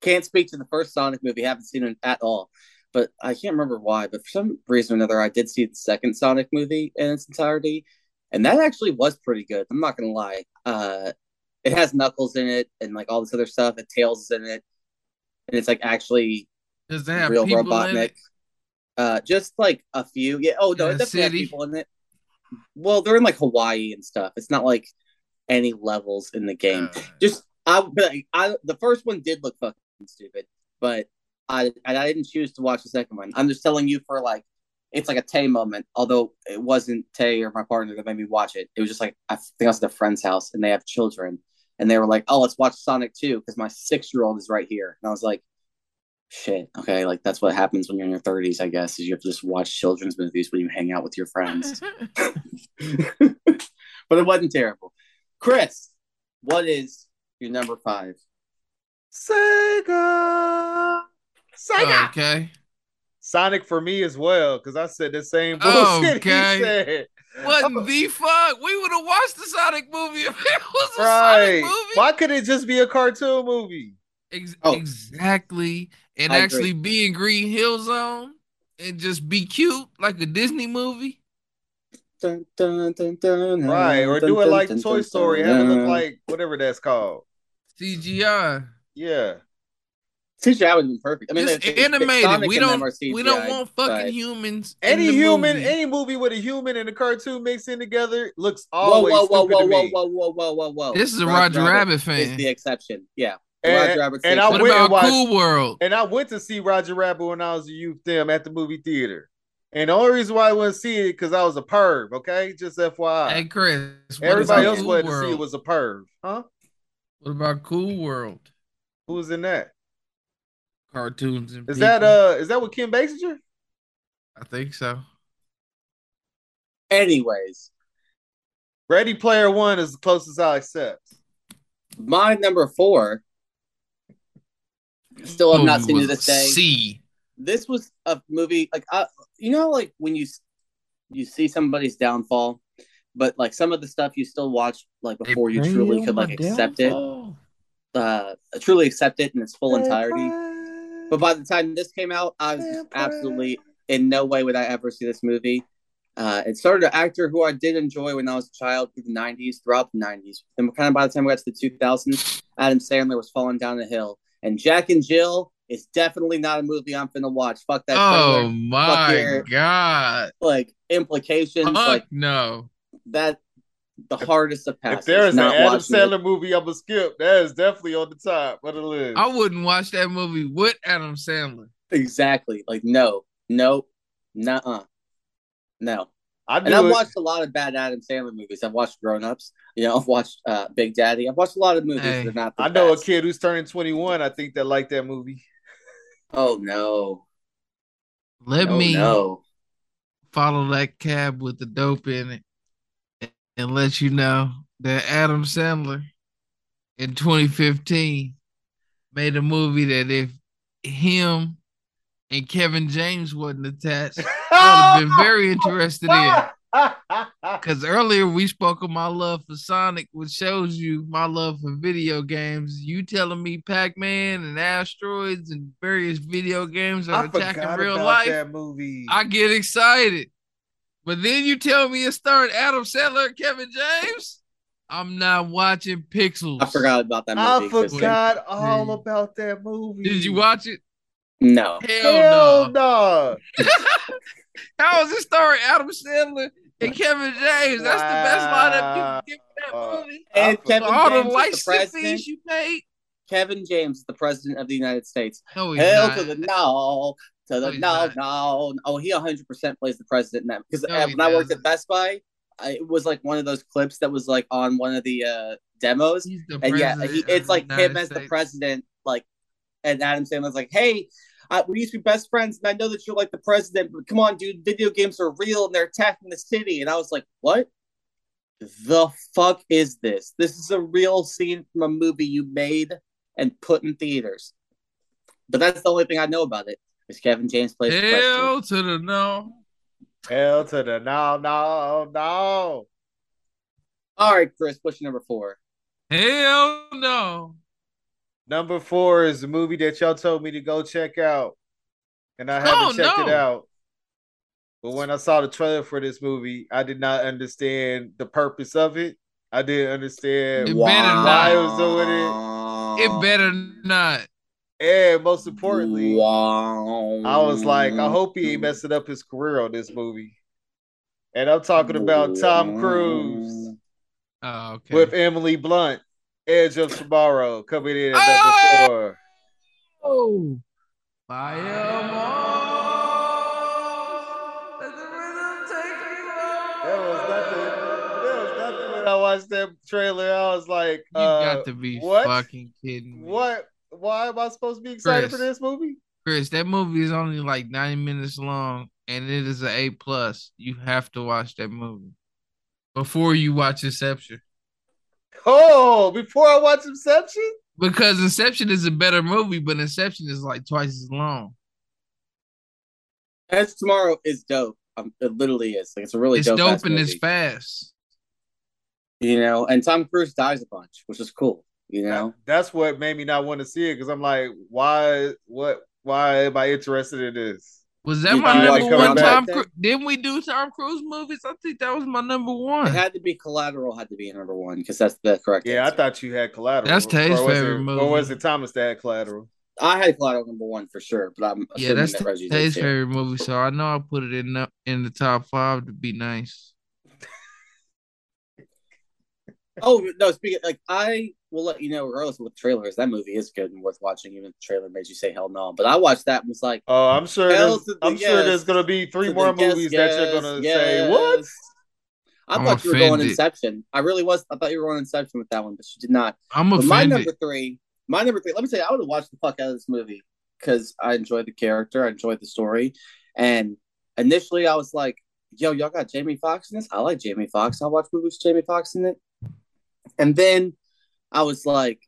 can't speak to the first Sonic movie. Haven't seen it at all. But I can't remember why. But for some reason or another, I did see the second Sonic movie in its entirety, and that actually was pretty good. I'm not gonna lie. Uh, it has Knuckles in it and like all this other stuff. And Tails is in it, and it's like actually Does it have real Robotnik. Uh, just like a few. Yeah. Oh no, In it a definitely city? people in it. Well, they're in like Hawaii and stuff. It's not like any levels in the game. Uh, Just I, like, I the first one did look fucking stupid, but I I didn't choose to watch the second one. I'm just telling you for like it's like a Tay moment. Although it wasn't Tay or my partner that made me watch it. It was just like I think I was at a friend's house and they have children and they were like, "Oh, let's watch Sonic 2 because my six year old is right here." And I was like, "Shit, okay, like that's what happens when you're in your 30s, I guess. Is you have to just watch children's movies when you hang out with your friends." (laughs) (laughs) but it wasn't terrible. Chris, what is your number five? Sega. Sega. okay. Sonic for me as well, because I said the same bullshit Okay. he said. What I'm a- the fuck? We would have watched the Sonic movie if it was a Right. Sonic movie. Why could it just be a cartoon movie? Ex- Oh. Exactly. And I actually be in Green Hill Zone and just be cute like a Disney movie. Dun, dun, dun, dun, Right. Or dun, do it like dun, Toy dun, Story, dun, have it look like whatever that's called. CGI. Yeah. CGI would have been perfect. I mean, Just they- they- animated. Sonic we don't are we don't want fucking but- humans. in Any the human, movie. any movie with a human and a cartoon mixed in together looks always whoa, whoa, stupid whoa, to whoa, me. whoa, whoa, whoa, whoa, whoa. This is a Roger, Rabbit, fan. Is the exception. Yeah. And- Roger Rabbit's and I what went about watched- Cool World? And I went to see Roger Rabbit when I was a youth them at the movie theater. And the only reason why I wouldn't see it because I was a perv, okay? Just FYI. Hey Chris, Everybody else Cool wanted to see it was a perv. Huh? What about Cool World? Who was in that? Cartoons and Is that uh is that with Kim Basinger? I think so. Anyways, Ready Player One is the closest I accept. my number four, still i am not Movie seen to was this day. C. This was a movie, like, uh, you know, like when you you see somebody's downfall, but like some of the stuff you still watch, like before you truly could like accept it, uh, truly accept it in its full entirety. But by the time this came out, I was just absolutely in no way would I ever see this movie. Uh, it started an actor who I did enjoy when I was a child through the 90s, throughout the 90s. Then, kind of by the time we got to the 2000s, Adam Sandler was falling down the hill. And Jack and Jill is definitely not a movie I'm finna watch. Fuck that Oh trailer. my your- god! Like, implications, Fuck like no! that, the hardest of passes. If there's an Adam watching it. Sandler movie, I'm gonna skip. That is definitely on the top of the list. I wouldn't watch that movie with Adam Sandler. Exactly. Like, no, no, nuh uh. No. I and I've it. watched a lot of bad Adam Sandler movies. I've watched Grown Ups. You know, I've watched uh, Big Daddy. I've watched a lot of movies Hey. that are not. The I know a kid who's turning 21. I think that liked that movie. Oh no! Let no, me no. follow that cab with the dope in it and let you know that Adam Sandler in 2015 made a movie that if him and Kevin James wasn't attached, I would have been (laughs) very interested in. (laughs) Because earlier we spoke of my love for Sonic, which shows you my love for video games. You telling me Pac Man and asteroids and various video games are I attacking real life. that movie. I get excited. But then you tell me it starred Adam Sandler and Kevin James. I'm not watching Pixels. I forgot about that I movie. Kristen. forgot all Mm. about that movie. Did you watch it? No. Hell, Hell no. no. (laughs) How is it starring Adam Sandler and Kevin James? That's the best lineup you can get for that movie. And Kevin All James the is license the fees you paid. Kevin James, the president of the United States. No, Hell not. to the no, to No, no, no. Oh, he 100% plays the president in that. Because No, uh, he when I worked at Best Buy, I, it was like one of those clips that was like on one of the uh, demos. The And yeah, he, it's like United him as the president, like, and Adam Sandler's like, hey, uh, we used to be best friends, and I know that you're like the president, but come on, dude, video games are real and they're attacking the city. And I was like, what? The fuck is this? This is a real scene from a movie you made and put in theaters. But that's the only thing I know about it. Is Kevin James plays the. Hell to the no. Hell to the no, no, no. All right, Chris, what's your number four? Hell no. Number four is the movie that y'all told me to go check out, and I haven't Oh, checked it out. But when I saw the trailer for this movie, I did not understand the purpose of it. I didn't understand It better why not. it was doing it. It better not. And most importantly, Wow. I was like, I hope he ain't messing up his career on this movie. And I'm talking about Tom Cruise Oh, okay. with Emily Blunt, Edge of Tomorrow, coming in at Oh! number four. Oh. Fire Mars. Let the rhythm take me That was nothing. That was nothing when I watched that trailer. I was like, You uh, got to be what? fucking kidding me. What? Why am I supposed to be excited for this movie? Chris, that movie is only like 90 minutes long and it is an A plus. You have to watch that movie before you watch Inception. Oh, before I watch Inception? Because Inception is a better movie, but Inception is like twice as long. Edge of Tomorrow is dope. Um, it literally is. Like it's a really it's dope. dope and movie, it's fast. You know, and Tom Cruise dies a bunch, which is cool. You know, That's what made me not want to see it because I'm like, why? What? Why am I interested in this? Was that You- my you watch number Coming one Back Tom then? Cruise? Didn't we do Tom Cruise movies? I think that was my number one. it had to be Collateral. Had to be number one because that's the correct. Yeah, I thought you had Collateral. That's Tay's favorite it- movie. Or was it Thomas that had Collateral? I had Collateral number one for sure, but I'm yeah, that's that Tay's favorite movie, so I know I put it in the, in the top five to be nice. Oh no! Speaking like I will let you know regardless of what the trailer is. That movie is good and worth watching, even if the trailer made you say hell no. But I watched that and was like, Oh, I'm sure. Hell There's, to the I'm sure there's gonna be three to more the yes, movies that you're gonna yes. say what? I I'm thought you were going offended. Inception. I really was. I thought you were going Inception with that one, but you did not. I'm But my number three, my number three. Let me tell you, I would have watched the fuck out of this movie because I enjoyed the character, I enjoyed the story, and initially I was like, "Yo, y'all got Jamie Foxx in this? I like Jamie Foxx. I'll watch movies with Jamie Foxx in it." And then I was like,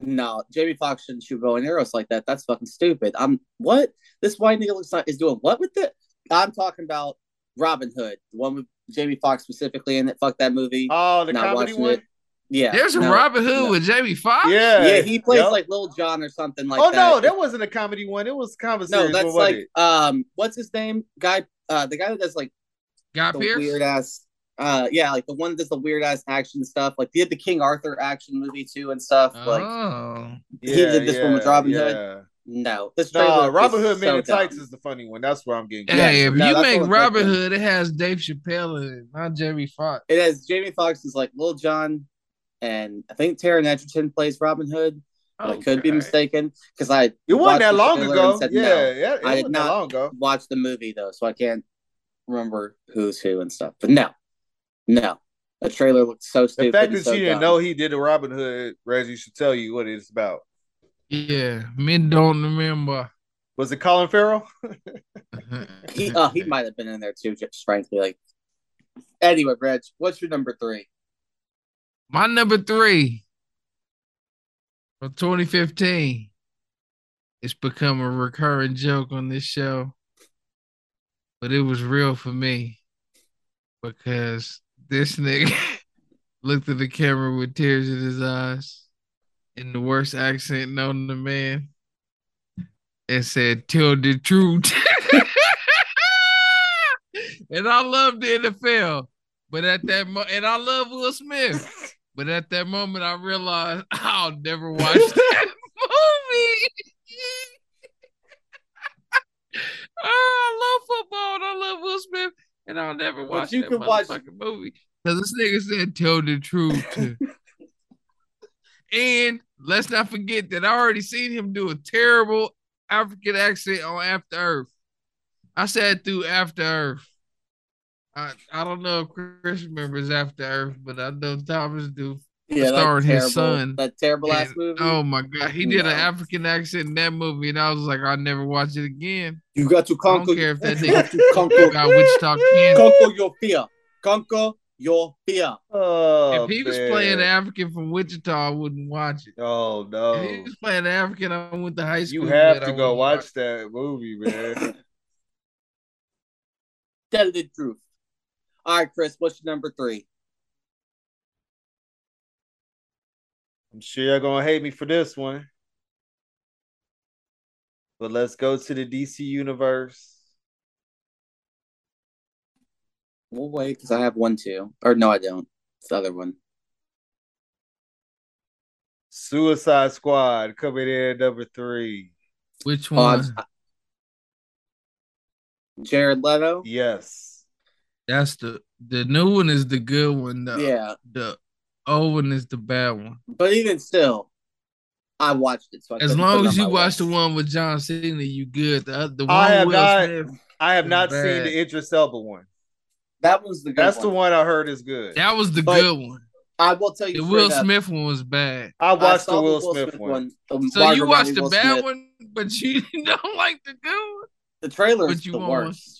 "No, Jamie Foxx shouldn't shoot bow and arrows like that. That's fucking stupid." I'm what? This white nigga looks like is doing what with it? I'm talking about Robin Hood, the one with Jamie Foxx specifically in it. Fuck that movie. Oh, the Not comedy watching one. it. Yeah, There's a no, Robin Hood no. with Jamie Foxx. Yeah, Yeah, he plays Yep. like Little John or something like oh that. no, that wasn't a comedy one. It was comedy. no, that's what like it? um, what's his name? Guy, uh, the guy that does like Guy the Pierce. weird ass, uh, yeah, like the one that does the weird ass action stuff. Like he did the King Arthur action movie too and stuff. Like oh, he did this one with Robin Hood. no, this Nah, trailer Robin Hood man so in Tights is the funny one. That's where I'm getting. Yeah, hey, if no, you make Robin thinking. Hood, it has Dave Chappelle in it, not Jamie Foxx It has Jamie Foxx is like Little John, and I think Taron Egerton plays Robin Hood. But I could be mistaken because I It wasn't watched that long ago. said yeah, no. yeah, it I did wasn't not long ago. watch the movie though, so I can't remember who's who and stuff. But no, no, the trailer looked so stupid. The fact that so you didn't dumb. know he did a Robin Hood, Reggie should tell you what it's about. Yeah, men don't remember. Was it Colin Farrell? (laughs) he, uh, he might have been in there too, just frankly. Like, anyway, Reg, what's your number three? My number three From 2015, it's become a recurring joke on this show, but it was real for me because this nigga (laughs) looked at the camera with tears in his eyes in the worst accent known to man and said, Tell the truth. (laughs) and I love the NFL, but at that mo- and I love Will Smith, but at that moment I realized (laughs) I'll never watch that movie. oh, I love football and I love Will Smith, and I'll never But watch you that can watch- motherfucking movie because this nigga said tell the truth. (laughs) and let's not forget that I already seen him do a terrible African accent on After Earth. I said through After Earth. I, I don't know if Chris remembers After Earth, but I know Thomas do. Yeah, that Starring his son. that terrible ass movie. Oh my god, he did No. an African accent in that movie, and I was like, I'll never watch it again. you got to I don't conquer. care if that you got nigga to conquer, got Wichita, Kansas. conquer your fear. Conquer your fear. Oh, If he was oh, playing African from Wichita, I wouldn't watch it. Oh If no. he was playing African, I went to high school. You have with, I to go wouldn't watch that movie, (laughs) man. Tell the truth. All right, Chris, what's your number three? I'm sure you're gonna hate me for this one. But let's go to the DC universe. We'll wait because I have one too. Or no, I don't. It's the other one. Suicide Squad coming in at number three. Which oh, one? I'm- Jared Leto. Yes. That's the the new one is the good one. The, Yeah, The old one is the bad one. but even still, I watched it. So I As long as you watch the one with John Cena, you good. The oth- the one I have with Will not- Smith, I have It's not seen the Idris Elba one. that was the good That's one. the one I heard is good. that was the But- good one. I will tell you. The Will up, Smith one was bad. I I watched saw the Will, Smith, one. the So Margot you watched Robbie, the Will bad Smith. one, but you (laughs) don't like the good one. The trailer But is you the worst.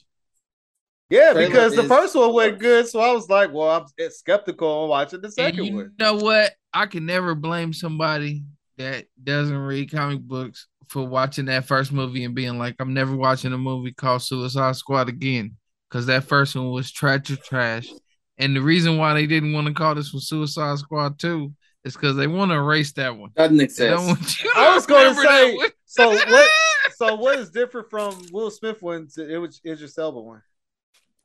Yeah, Trailer because the is first one went good, so I was like, well, I'm skeptical on watching the And second you one. You know what? I can never blame somebody that doesn't read comic books for watching that first movie and being like, I'm never watching a movie called Suicide Squad again. Because that first one was trash or trash. And the reason why they didn't want to call this one Suicide Squad 2 is because they want to erase that one. Doesn't They exist. don't want you I was gonna say. So what? (laughs) So what is different from Will Smith one to it was Idris Elba one?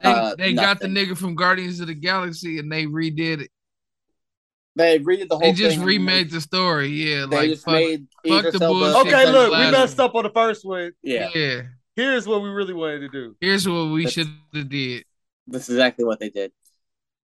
They, Uh, they got the nigga from Guardians of the Galaxy and they redid it. They redid the whole. They just thing and remade the story. Yeah, They like just fuck, made fuck the Elba- bullshit. Okay, look, we messed up on the first one. Yeah, yeah. Here's what we really wanted to do. Here's what we should have did, that's exactly what they did.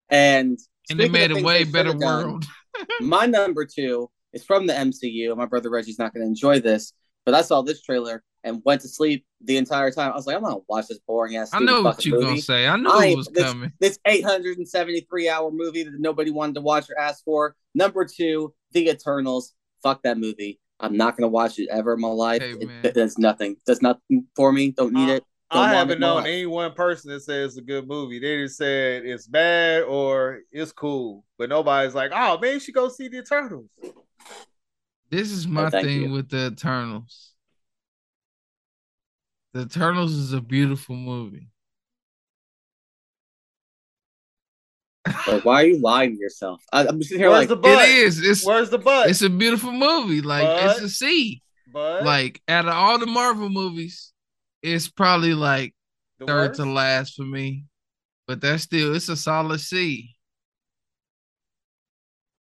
And and they made a way better should've done, world. (laughs) My number two is from the MCU. My brother Reggie's not going to enjoy this, but I saw this trailer and went to sleep the entire time. I was like, I'm not going to watch this boring ass. Movie. I know what you gonna say. I knew I it was this, coming. This 873 hour movie that nobody wanted to watch or ask for. Number two, The Eternals. Fuck that movie. I'm not gonna watch it ever in my life. Hey, it, it does nothing. Does nothing for me. Don't need Uh, it. Don't I haven't it known life. any one person that says it's a good movie. They just said it's bad or it's cool, but nobody's like, "Oh man, you should go see the Eternals." This is my thank thing you. with the Eternals. The Eternals is a beautiful movie. Like, why are you lying to yourself? I, I'm sitting here Where's like, the but? It is. It's Where's the but? it's a beautiful movie. Like it's But- a C. but Like out of all the Marvel movies, it's probably like third worst? to last for me. But that's still it's a solid C.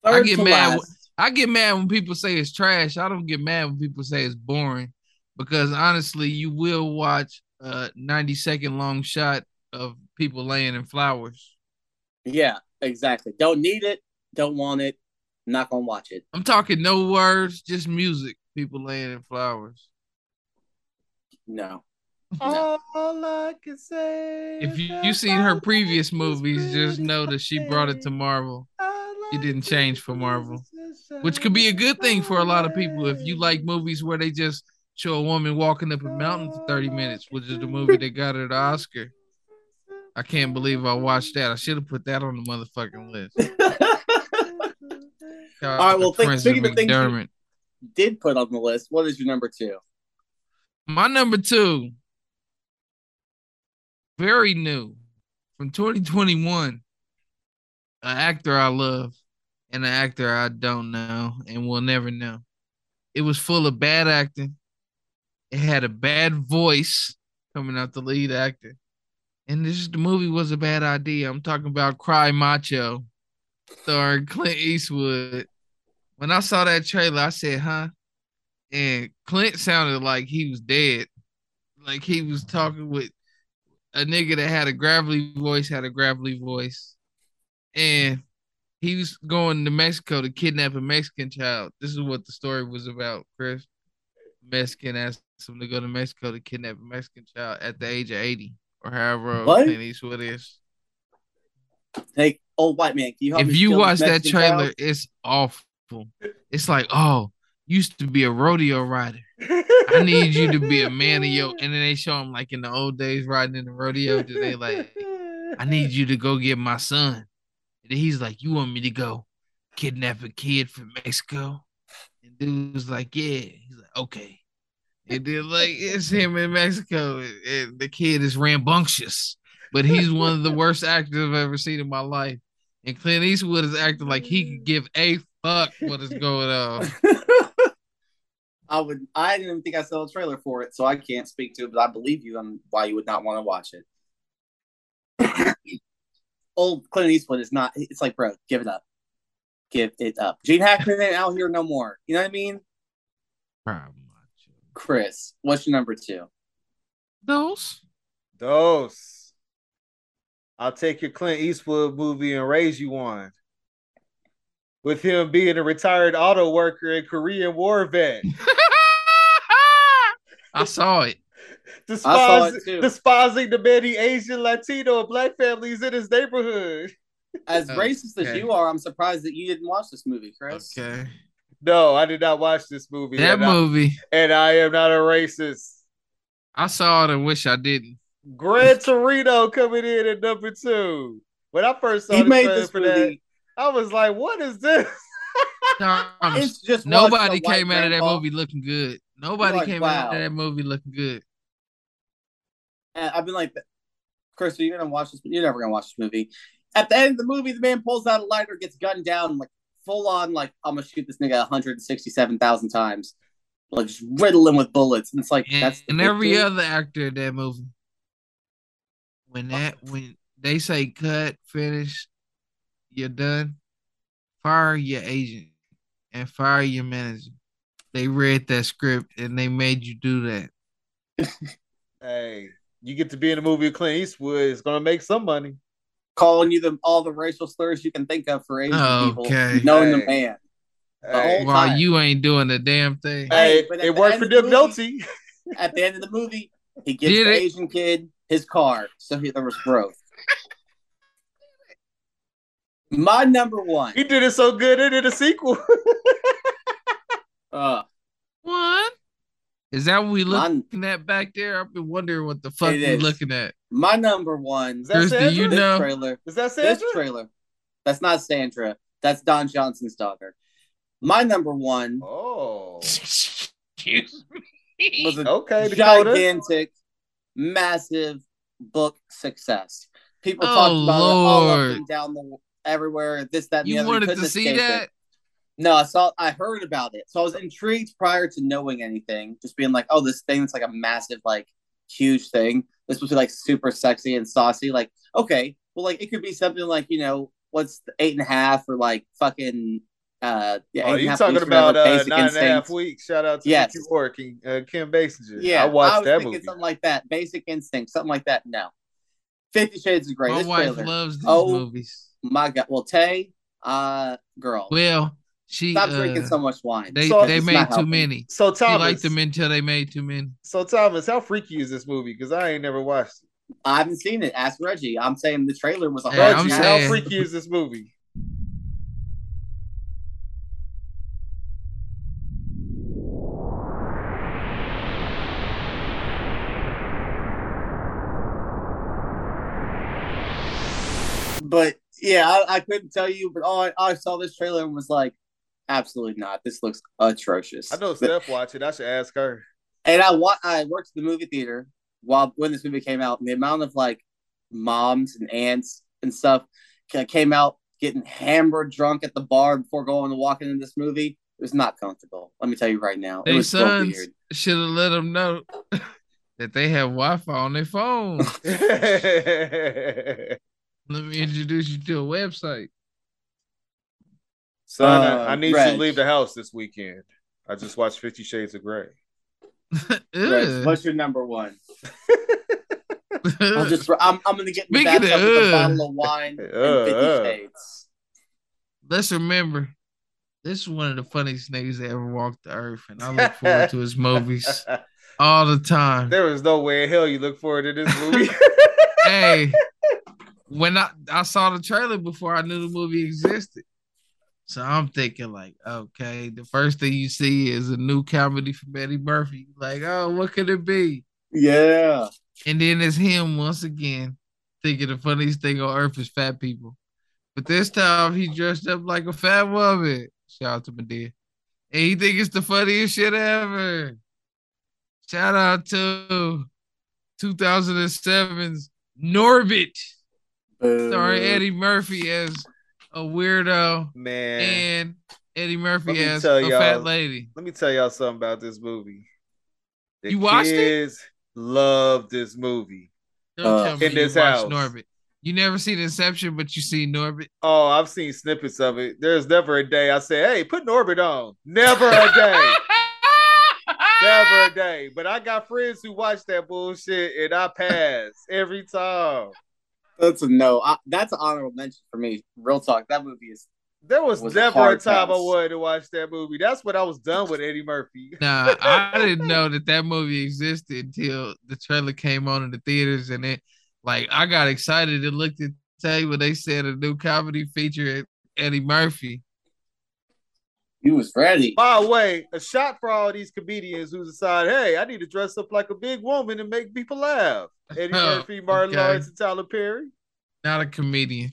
I third get to mad last. I get mad when people say it's trash. I don't get mad when people say it's boring because honestly, you will watch a 90 second long shot of people laying in flowers. Yeah, exactly. Don't need it. Don't want it. Not gonna watch it. I'm talking no words, just music. People laying in flowers. No. All I can say. If you, that you seen her previous movies, just know that she brought it to Marvel. It didn't change for Marvel, which could be a good thing for a lot of people if you like movies where they just show a woman walking up a mountain for 30 minutes, which is the movie that got her the Oscar. I can't believe I watched that. I should have put that on the motherfucking list. (laughs) All right, well, to think- speaking of things you- did put on the list. What is your number two? My number two, very new from 2021. An actor I love and an actor I don't know and will never know. It was full of bad acting. It had a bad voice coming out the lead actor. And this the movie was a bad idea. I'm talking about Cry Macho, starring Clint Eastwood. When I saw that trailer, I said, huh? And Clint sounded like he was dead. Like he was talking with a nigga that had a gravelly voice, had a gravelly voice. And he was going to Mexico to kidnap a Mexican child. This is what the story was about, Chris. Mexican asked him to go to Mexico to kidnap a Mexican child at the age of 80 or however What? Clint Eastwood is. Hey, old white man, can you If you watch that trailer, child? it's awful. It's like, oh, used to be a rodeo rider. I need you to be a man of your. And then they show him like in the old days riding in the rodeo. They like? I need you to go get my son. And he's like, you want me to go kidnap a kid from Mexico? And dude was like, yeah. He's like, okay. And then like it's him in Mexico. And, and the kid is rambunctious, but he's one of the worst actors I've ever seen in my life. And Clint Eastwood is acting like he could give a fuck what is going on. (laughs) I would. I didn't even think I saw a trailer for it, so I can't speak to it. But I believe you on why you would not want to watch it. (coughs) Old Clint Eastwood is not. It's like, bro, give it up, give it up. Gene Hackman ain't out here no more. You know what I mean? Problem. Chris, what's your number two? Those. Those. I'll take your Clint Eastwood movie and raise you one. With him being a retired auto worker and Korean War vet. (laughs) (laughs) I saw it. saw it Despis- too. despising the many Asian, Latino, and black families in his neighborhood. As (laughs) racist as you are, I'm surprised that you didn't watch this movie, Chris. Okay. No, I did not watch this movie. That and, I, movie, and I am not a racist. I saw it and wish I didn't. Gran Torino coming in at number two. When I first saw He the made this for that, movie. I was like, "What is this?" Thomas, It's just nobody watching a white came out of that movie looking good. Nobody like, came out of that movie looking good. And I've been like, Chris, you're gonna watch this? You're never gonna watch this movie. At the end of the movie, the man pulls out a lighter, gets gunned down, like full on, like I'm gonna shoot this nigga 167,000 times, like just riddle him with bullets. And it's like And, that's the and every victory? other actor in that movie. When that when they say cut, finish, you're done, fire your agent and fire your manager. They read that script and they made you do that. (laughs) Hey, you get to be in a movie with Clint Eastwood. It's gonna make some money. Calling you the all the racial slurs you can think of for Asian Okay. people, knowing the man. The Hey, whole While time. you ain't doing the damn thing. hey, Hey, but it worked for of the Dip Nolte. (laughs) At the end of the movie, he gives Did the it? Asian kid his car, so he, there was growth. My number one. He did it so good. It did a sequel. (laughs) Uh, What? Is that what we Mine- looking at back there? I've been wondering what the fuck It we is. looking at. my number one. Is that Chris, do Sandra? you this know? trailer. Is that This Sandra? trailer. That's not Sandra. That's Don Johnson's daughter. My number one Oh, (laughs) Excuse me. was a okay. Gigantic, massive book success. People Oh, talked about it all up oh, and down the everywhere. This, that, and the You other. wanted to see that. it. That? No, I saw. I heard about it, so I was intrigued prior to knowing anything. Just being like, "Oh, this thing that's like a massive, like huge thing. This was like super sexy and saucy. Like, okay, well, like it could be something like you know, what's the eight and a half or like fucking uh, yeah, Oh, eight and a you half talking weeks or whatever, about uh, Basic nine and a half Instinct. weeks? Shout out to Yes. Mickey Rourke and uh, Kim Basinger. Yeah, I watched was that thinking movie. something like that. Basic Instinct, something like that. No, Fifty Shades of Grey. My this wife trailer. loves these Oh, movies. My God, well, Tay, uh, girl, Well, she stop uh, drinking so much wine. They So- they made too many. So She Thomas, liked them until they made too many. so Thomas, how freaky is this movie? Because I ain't never watched it. I haven't seen it. Ask Reggie. I'm saying the trailer was a Yeah, Reggie, I'm how saying- freaky is this movie? But yeah, I, I couldn't tell you. But all I, I saw this trailer and was like, Absolutely not. This looks atrocious. I know Steph watch it. I should ask her. And I wa- I worked at the movie theater while when this movie came out, and the amount of like moms and aunts and stuff came out getting hammered drunk at the bar before going and walking in this movie. It was not comfortable. Let me tell you right now. It They was so sons weird. should have let them know (laughs) that they have Wi-Fi on their (laughs) phone. Let me introduce you to a website. Son, I- Uh, I need you Reg. to leave the house this weekend. I just watched Fifty Shades of Grey. (laughs) Right. Ugh. What's your number one? I'll just I'm I'm gonna get in the bathtub with a bottle of wine and Uh, Fifty uh. Shades. Let's remember, this is one of the funniest niggas that ever walked the earth, and I look forward to his movies (laughs) all the time. There was no way in hell you look forward to this movie. (laughs) hey, when I I saw the trailer before I knew the movie existed, so I'm thinking like, okay, the first thing you see is a new comedy from Eddie Murphy. Like, oh, what could it be? Yeah. And then it's him once again, thinking the funniest thing on earth is fat people. But this time he dressed up like a fat woman. Shout out to Madea. And he think it's the funniest shit ever. Shout out to 2007's Norbit, starring Boo. Eddie Murphy as a weirdo Man, and Eddie Murphy Let me as tell a y'all- fat lady. let me tell y'all something about this movie. The You watched it? kids love this movie. Don't Uh, tell me in you this watched house. Norbit. You never seen Inception, but you see Norbit. Oh, I've seen snippets of it. There's never a day I say, "Hey, put Norbit on." Never a day. (laughs) Never a day. But I got friends who watch that bullshit, and I pass every time. That's a no. I, that's an honorable mention for me. Real talk. That movie is. There was, Was never a hard time I pass. wanted to watch that movie. That's when I was done with Eddie Murphy. (laughs) Nah, I didn't know that that movie existed until the trailer came on in the theaters, and it like I got excited and looked at the table. They said a new comedy feature Eddie Murphy. He was ready. By the way, a shot for all these comedians who decide, hey, I need to dress up like a big woman and make people laugh. Eddie Oh, (laughs) Murphy, Martin okay. Lawrence, and Tyler Perry. Not a comedian.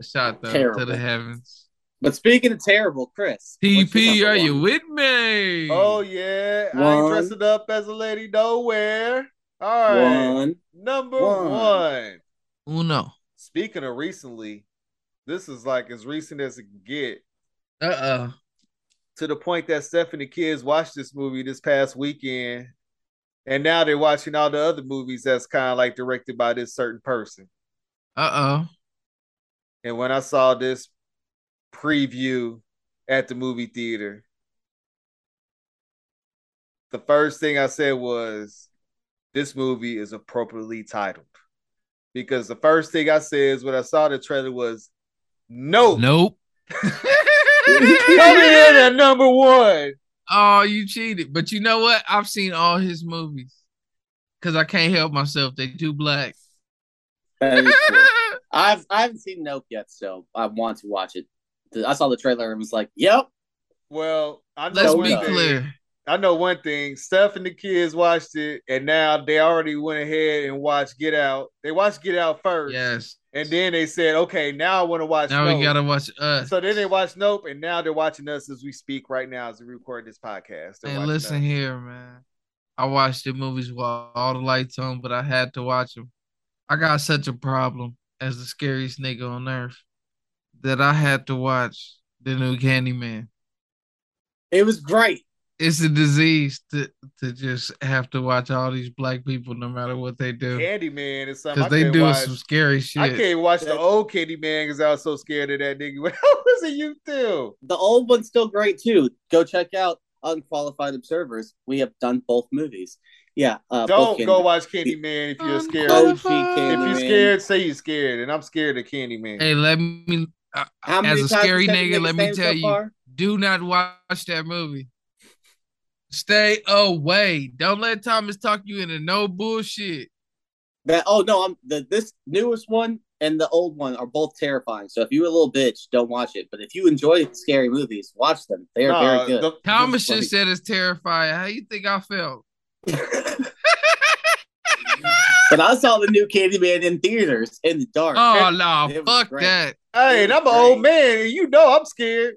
A shot though to the heavens. But speaking of terrible, Chris. what's TP, number are you with me? Oh yeah, I ain't One. dressing up as a lady nowhere. All right, One. number One. one. Uno. Speaking of recently, this is like as recent as it can get. Uh oh. To the point that Stephanie kids watched this movie this past weekend, and now they're watching all the other movies that's kind of like directed by this certain person. Uh oh. And when I saw this preview at the movie theater, the first thing I said was, This movie is appropriately titled. Because the first thing I said is when I saw the trailer was, No. Nope. (laughs) Coming in at number one. Oh, you cheated. But you know what? I've seen all his movies. Cause I can't help myself. They do black. That is true. (laughs) I've I haven't seen Nope yet, so I want to watch it. I saw the trailer and was like, "Yep, Well, I know Let's be thing. clear. I know one thing. Steph and the kids watched it, and now they already went ahead and watched Get Out. They watched Get Out first. Yes. And then they said, okay, now I want to watch Now Nope. we gotta watch us. So then they watched Nope, and now they're watching us as we speak right now as we record this podcast. They're Hey, watching listen us. here, man. I watched the movies while all the lights on, but I had to watch them. I got such a problem as the scariest nigga on earth that I had to watch the new Candyman. it was great." It's a disease to to just have to watch all these black people no matter what they do Candyman is something because they do some scary shit. I can't watch the That- old Candyman because I was so scared of that nigga when (laughs) I was it you too. The old one's still great too. Go check out Unqualified Observers. We have done both movies. Yeah, uh, Don't go Candyman. watch Candyman if you're scared. OG If Candyman. you're scared, say you're scared, and I'm scared of Candyman. Hey, let me uh, as a scary nigga, let me tell so you, far? do not watch that movie. Stay away. Don't let Thomas talk you into no bullshit. That oh no, I'm the this newest one and the old one are both terrifying. So if you're a little bitch, don't watch it. But if you enjoy scary movies, watch them. They are Nah, very good. the- Thomas just said it's terrifying. How you think I felt? (laughs) but I saw the new Candyman in theaters in the dark. Oh no, it fuck great. that. Hey, and I'm an old man, and you know I'm scared.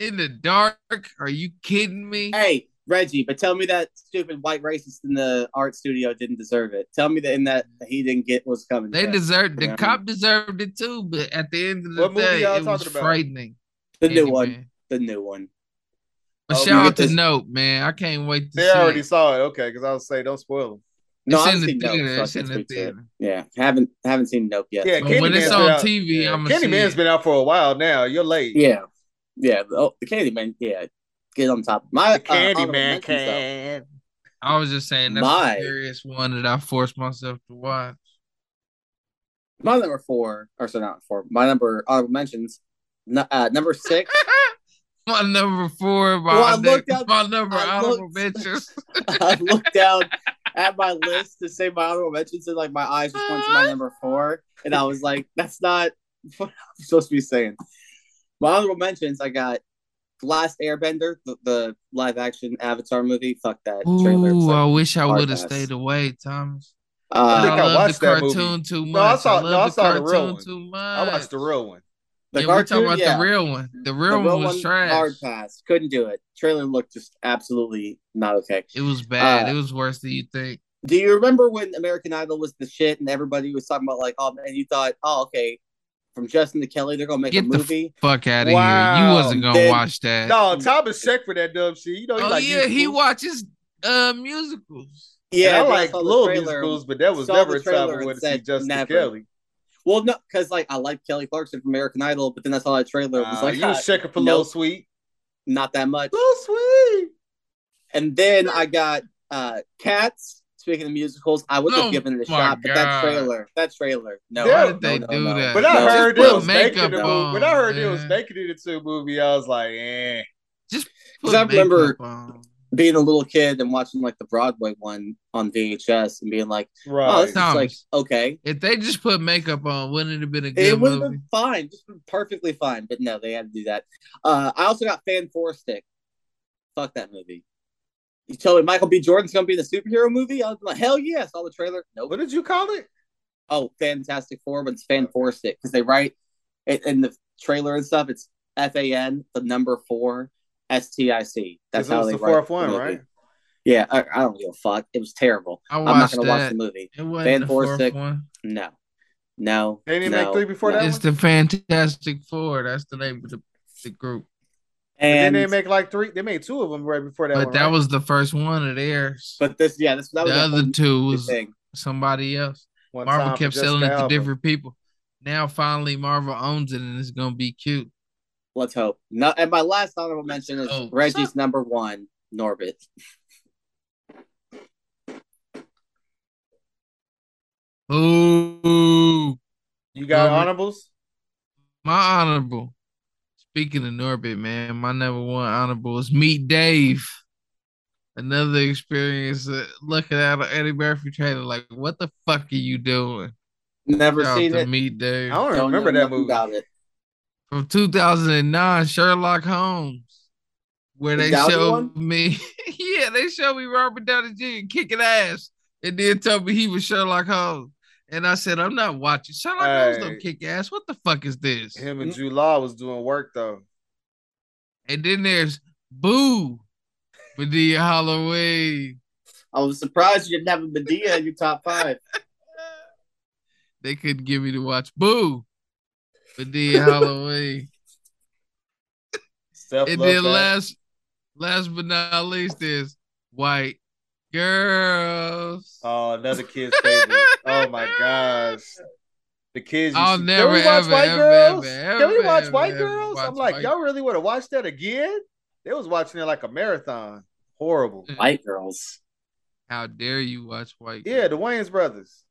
In the dark? Are you kidding me? Hey, Reggie, but tell me that stupid white racist in the art studio didn't deserve it. Tell me that in that he didn't get what's coming. They to him. deserved the Yeah. cop deserved it too, but at the end of the What movie day, y'all it was talking about? frightening. the new one. Candyman. The new one. But Oh, shout out to this- Nope, man. I can't wait to They see already it. saw it. Okay, because I was saying don't spoil them. No, It's I've in the seen Nope. theater. so I It's in can't the speak to it. theater. Yeah, haven't haven't seen Nope yet. Yeah, so- But when it's on out- TV, Yeah. I'ma Candyman's see been out for a while now. You're late. yeah, yeah. The, oh, the Candyman. Yeah, get on top. My The uh, honorable Candyman mentions, though. can. I was just saying that's My- the serious one that I forced myself to watch. My number four, or so not four. My number honorable mentions. nu- Uh, number six. (laughs) My number four, my, Well, I ne- looked my number I honorable looked- mentions. (laughs) I looked down (laughs) at my list to say my honorable mentions, and like my eyes just went to my number four, and I was like, "That's not what I'm supposed to be saying." My honorable mentions, I got The Last Airbender, the, the live action Avatar movie. Fuck that trailer. It's Ooh, I wish I would have stayed away, Thomas. I uh, think I, I love watched the that movie. cartoon too much. No, I saw- I no, I the saw the real cartoon one. too much. I watched the real one. the yeah, we're talking about yeah. the real one. The The real, real one was trash. Hard pass. Couldn't do it. Trailer looked just absolutely not okay. It was bad. Uh, it was worse than you think. Do you remember when American Idol was the shit and everybody was talking about like, oh man, you thought, oh okay, from Justin to Kelly, they're gonna make Get a the movie. Fuck out of here. You wasn't gonna Then- watch that. No, Thomas checked for that dumb shit. You know, he oh like yeah, he watches uh musicals. yeah, And I like saw little trailer. musicals, but that was never a time trailer I and wanted to see Justin never. Kelly. Well, no, because like I like Kelly Clarkson from American Idol, but then I saw that trailer. It was Uh, like you was ah, checking for nope. Lil Sweet. not that much. Lil Sweet. And then I got uh Cats. Speaking of musicals, I would have Oh given it a my shot, but that trailer, that trailer, no. Why did they no, do no, that? But I no. heard it put was making makeup the movie. But I heard it was making it into a movie. I was like, eh. Just 'Cause put I remember- on. being a little kid and watching like the Broadway one on VHS and being like, oh, Right. this is like okay. If they just put makeup on, wouldn't it have been a good? Movie? It would have been fine, just perfectly fine. But no, they had to do that. Uh, I also got Fan Four Stick. Fuck that movie. You told me Michael B. Jordan's gonna be in the superhero movie? I was like, hell yeah! I saw the trailer. Nope. What did you call it? Oh, Fantastic Four, but it's Fan Four Stick because they write it in the trailer and stuff. It's F A N, the number four, S T I C. That's how they the write fourth the one, movie. right? Yeah, I, I don't give a fuck. It was terrible. I I'm not gonna watch the movie. It wasn't Fan the Four fourth Stick. one. No, no. They didn't no, make three before no. that It's the Fantastic Four. That's the name of the, the group. And And then they make like three. They made two of them right before that. But one, that right? was the first one of theirs. but this, yeah, this that the was other two was thing. somebody else. One Marvel kept selling it to Alba. different people. Now finally Marvel owns it and it's gonna be cute. Let's hope. No, and my last honorable mention is hope. Reggie's number one, Norbit. Ooh. You got Norbit. honorables? My honorable. Speaking of Norbit, man, my number one honorable is Meet Dave. Another experience uh, looking at an Eddie Murphy trailer, like, what the fuck are you doing? Never Shout seen to it. Meet Dave. I don't Don't remember that movie. About it. From 2009, Sherlock Holmes, where The they Downey showed one? me, (laughs) yeah, they showed me Robert Downey Jr. kicking ass, and then told me he was Sherlock Holmes. And I said, I'm not watching. Sherlock Holmes Hey. don't kick ass. What the fuck is this? Him and Jude Law was doing work though. And then there's Boo, Madea Halloween. I was surprised you didn't have a Madea in your top five. (laughs) They couldn't give me to watch Boo, Madea Halloween. (laughs) Self And then last, last but not least is White Girls. Oh, another kid's favorite. oh my gosh. The kids. used I'll to- never, Can we watch ever, White ever, Girls? ever, Can we ever, watch ever, White ever Girls? watch I'm like, White- y'all really want to watch that again? They was watching it like a marathon. Horrible. (laughs) White girls. How dare you watch White Yeah, the Wayans brothers.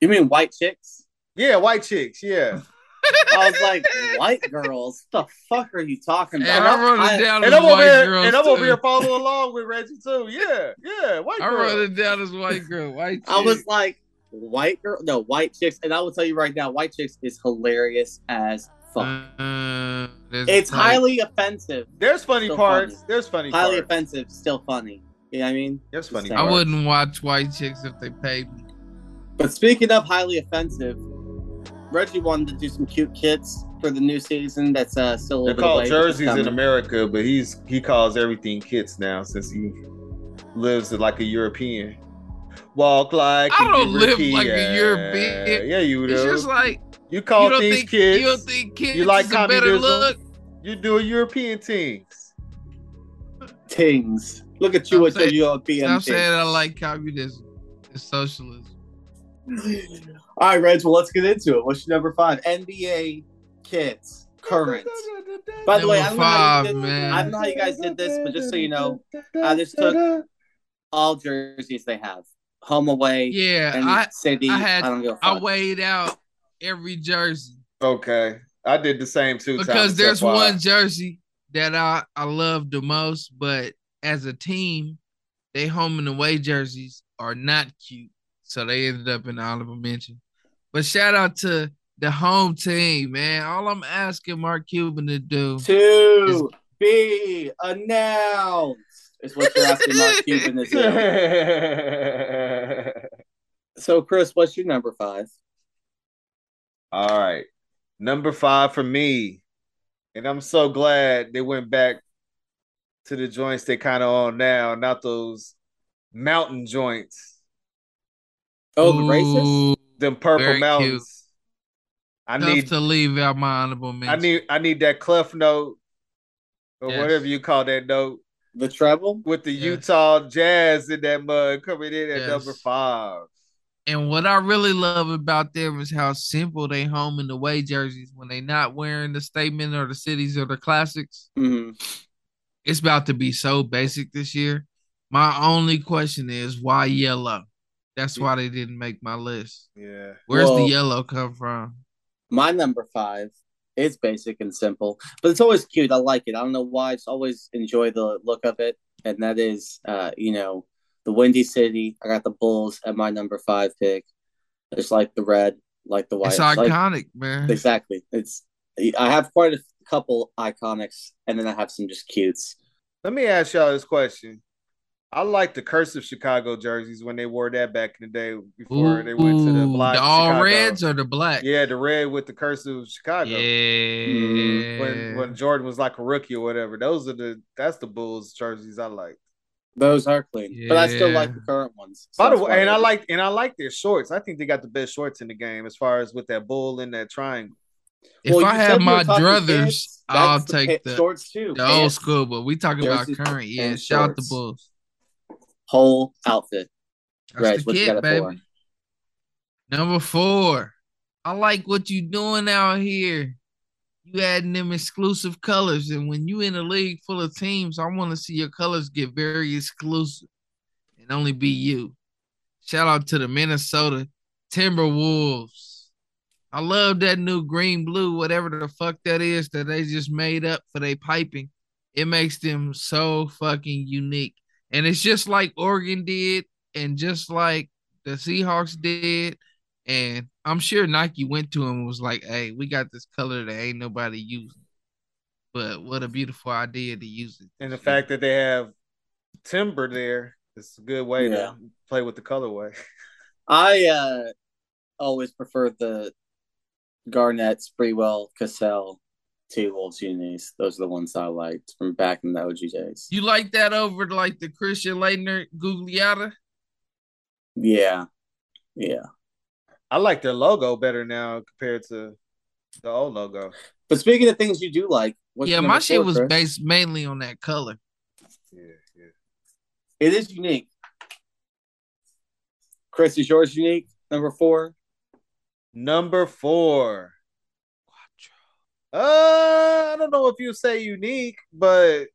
You mean white chicks? Yeah, white chicks. Yeah. (laughs) (laughs) I was (laughs) like, white girls? The fuck are you talking And about? I wrote it down and as I'm over White here, Girls. and I'm over too. here following along with Reggie too. Yeah, yeah, white I girl. wrote it down as White Girl. White I was like, white girl? No, white chicks. And I will tell you right now, white chicks is hilarious as fuck. Uh, it's like- highly offensive. There's funny So parts. funny. There's funny Highly parts. offensive, still funny. You know what I mean? There's funny I I parts. wouldn't watch White Chicks if they paid me. But speaking of highly offensive, Reggie wanted to do some cute kits for the new season. That's uh, still a They're called away, jerseys in. America, but he's he calls everything kits now since he lives like a European. Walk like I a don't live like a European. European. Yeah, you do. It's just like you call you don't things think kids. you don't think kids You like is a better communism? look. You do a European things. Tings. Look at you Stop with your saying- European. Stop thing. saying I like communism. It's socialism. (laughs) All right, Reg. Well, let's get into it. What's your number five? NBA kids current. By the way, I don't, know how you five, did, man. I don't know how you guys did this, but just so you know, I just took all jerseys they have, home away, Yeah, and I city. I had- don't give a I fuck. weighed out every jersey Okay, I did the same two because times. there's FYI. Uh, one jersey that I I love the most, but as a team, they home and away jerseys are not cute, so they ended up in the honorable mention. But shout out to the home team, man. All I'm asking Mark Cuban to do. To be announced is what you're asking Mark (laughs) Cuban to do. So, Chris, what's your number five? All right. Number five for me. And I'm so glad they went back to the joints they kind of on now, not those mountain joints, Oh, the racist. Ooh, them purple Very mountains. I Tough need to leave out my honorable mention. I need I need that clef note or Yes. whatever you call that note The treble. with the Yes. Utah Jazz in that mud coming in at Yes. number five. And what I really love about them is how simple they home and away jerseys when they not wearing the statement or the cities or the classics. Mhm. It's about to be so basic this year. My only question is why yellow? That's why they didn't make my list. Yeah. Where's Well- the yellow come from? My number five is basic and simple, but it's always cute. I like it. I don't know why. I just always enjoy the look of it, and that is, uh, you know, the Windy City. I got the Bulls at my number five pick. Just like the red, like the white. It's like- iconic, man. exactly. It's. I have quite a couple iconics, and then I have some just cutes. Let me ask y'all this question. I like the cursive Chicago jerseys when they wore that back in the day before they went to the black. the all Chicago. reds or the black? Yeah, the red with the cursive Chicago. Mm-hmm. Yeah. When when Jordan was like a rookie or whatever. Those are the that's the Bulls jerseys I like. Those are clean, but I still like the current ones. So By the way, and I like and I like their shorts. I think they got the best shorts in the game as far as with that bull and that triangle. If Well, I have said you were my talking druthers, pants, I'll that's take pant- the, shorts too. the old school, but we talking about current. Yeah, shout out the. Bulls. Whole outfit. That's Reg, what you got baby. for? Number four. I like what you doing out here. You adding them exclusive colors, and when you in a league full of teams, I want to see your colors get very exclusive and only be you. Shout out to the Minnesota Timberwolves. I love that new green blue, whatever the fuck that is that they just made up for their piping. It makes them so fucking unique. And it's just like Oregon did, and just like the Seahawks did. And I'm sure Nike went to him and was like, hey, we got this color that ain't nobody using. But what a beautiful idea to use it. And the fact that they have timber there, it's a good way Yeah. to play with the colorway. I uh always prefer the Garnett, Sprewell, Cassell, T Wolves unis. Those are the ones I liked from back in the OG days. You like that over like the Christian Laettner Gugliotta? Yeah. Yeah. I like their logo better now compared to the old logo. But speaking of things you do like, what's yeah, my number shit was Chris? based mainly on that color. Yeah, yeah. It is unique. Chris, is yours unique? Number four? Number four. Uh, I don't know if you say unique, but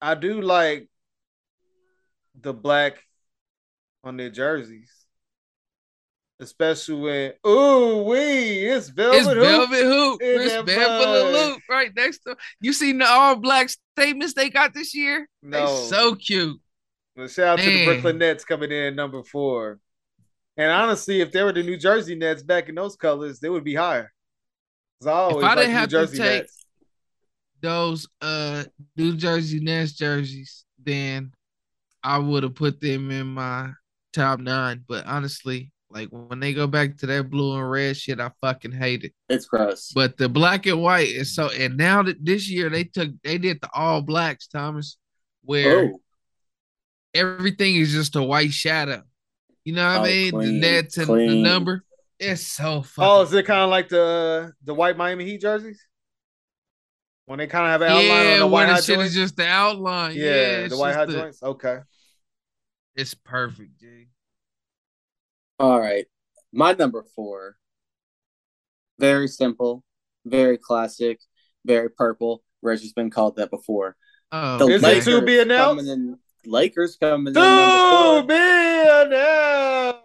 I do like the black on their jerseys, especially when ooh wee, it's velvet. It's hoop. Velvet Hoop. It's Velvet. Hoop right next to you seen the all black statements they got this year? No, They so cute. But shout out to the Brooklyn Nets coming in number four. And honestly, if they were the New Jersey Nets back in those colors, they would be higher. 'Cause I always I didn't New have to Jersey take- Nets. Those uh New Jersey Nets jerseys, then I would have put them in my top nine. But honestly, Like when they go back to that blue and red shit, I fucking hate it. It's gross. But the black and white is so. And now that this year they took, they did the all blacks, Thomas, where oh, everything is just a white shadow. You know what Oh, I mean? clean, the nets and the number. It's so fucking. Oh, is it kind of like the the white Miami Heat jerseys? When they kind of have an outline on yeah, the white where hot the shit joints? is just the outline. Yeah, yeah, the white hot the- joints. Okay. It's perfect, G. all right. My number four. Very simple, very classic, very purple. Reggie's been called that before. Oh, The Is it Lakers to be announced? coming in- Lakers coming in To be announced.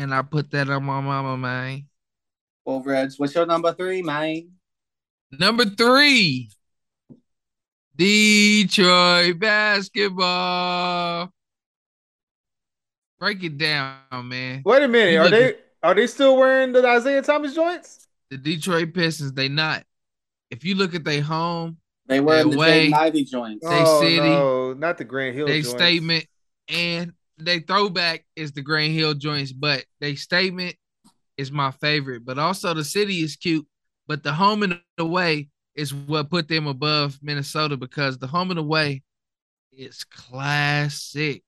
And I put that on my mama, man. Well, Reg, what's your number three, man? Number three, Detroit basketball. Break it down, man. Wait a minute. You Are look they are they still wearing the Isaiah Thomas joints? The Detroit Pistons, they not. If you look at their home, They wear in the Way. Jay Ivy joints. They oh, City. no, not the Grant Hill they joints. statement and they throwback is the Grant Hill joints, but they statement is my favorite. But also the city is cute, but the home and away is what put them above Minnesota because the home and away is classic.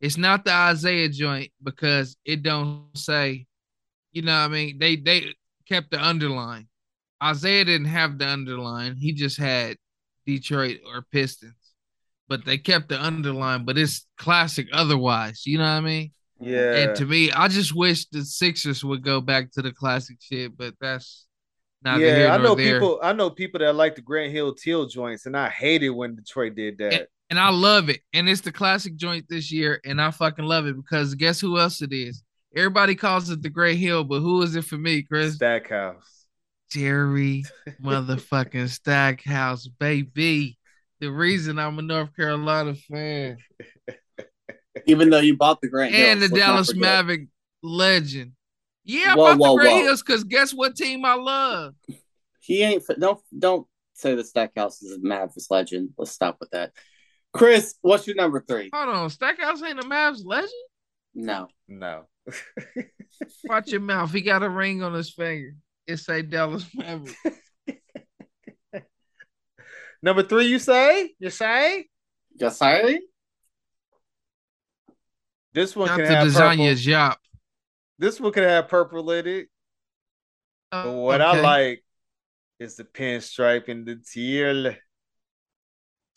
It's not the Isaiah joint because it don't say, you know what I mean? They they kept the underline. Isaiah didn't have the underline. He just had Detroit or Pistons. But they kept the underline, but it's classic otherwise. You know what I mean? Yeah. And to me, I just wish the Sixers would go back to the classic shit, but that's here yeah, I know there. people. I know people that like the Grant Hill teal joints, and I hated when Detroit did that. and I love it. And it's the classic joint this year, and I fucking love it because guess who else it is? Everybody calls it the Grant Hill, but who is it for me, Chris? Stackhouse. Jerry (laughs) motherfucking Stackhouse, baby. The reason I'm a North Carolina fan. (laughs) Even though you bought the Grant and Hills, the Dallas. Maverick legend. Yeah, I Whoa, bought whoa, the Great whoa. Hills because guess what team I love? He ain't. Don't don't say the Stackhouse is a Mavericks legend. Let's stop with that. Chris, what's your number three? Hold on, Stackhouse ain't a Mavs legend? No. No. Watch your mouth. He got a ring on his finger. It say Dallas Maverick. (laughs) Number three, you say? You say? Yes, I. This one Got can the have design purple. your job. This one could have purple in it. But oh, what I like is the pinstripe and the teal.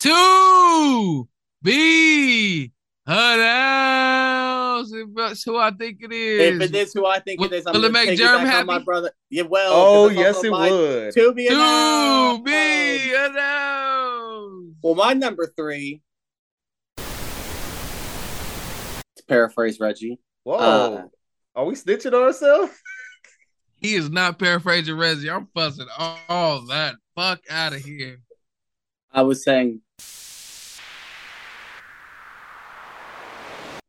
to be announced. If That's who I think it is. If it is who I think Will- it is, I'm will it gonna make piggyback Jerm on happy? my brother. Yeah, well. oh yes, it my- would. Two B to announced. Be announced. Well, my number three. To paraphrase Reggie, Whoa. Uh, Are we snitching on ourselves? (laughs) He is not paraphrasing Reggie. I'm fussing all, all that. Fuck out of here. I was saying,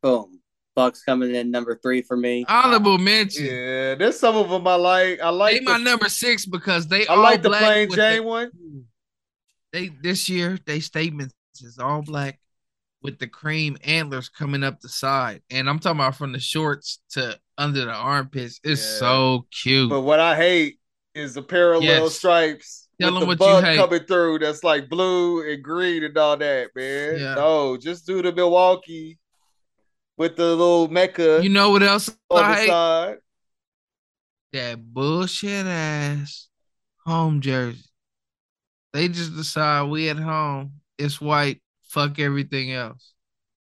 boom, Bucks coming in number three for me. Honorable mention. Yeah, there's some of them I like. I like They my number six because they I all like the black plain with Jane the- one. They this year they statements is all black with the cream antlers coming up the side, and I'm talking about from the shorts to under the armpits. It's Yeah. so cute. But what I hate is the parallel Yes. stripes Tell with the what you bug hate. coming through. That's like blue and green and all that, man. Yeah. No, just do the Milwaukee with the little Mecca you know what else on I the hate? side. That bullshit ass home jersey. They just decide we at home. It's white. Fuck everything else.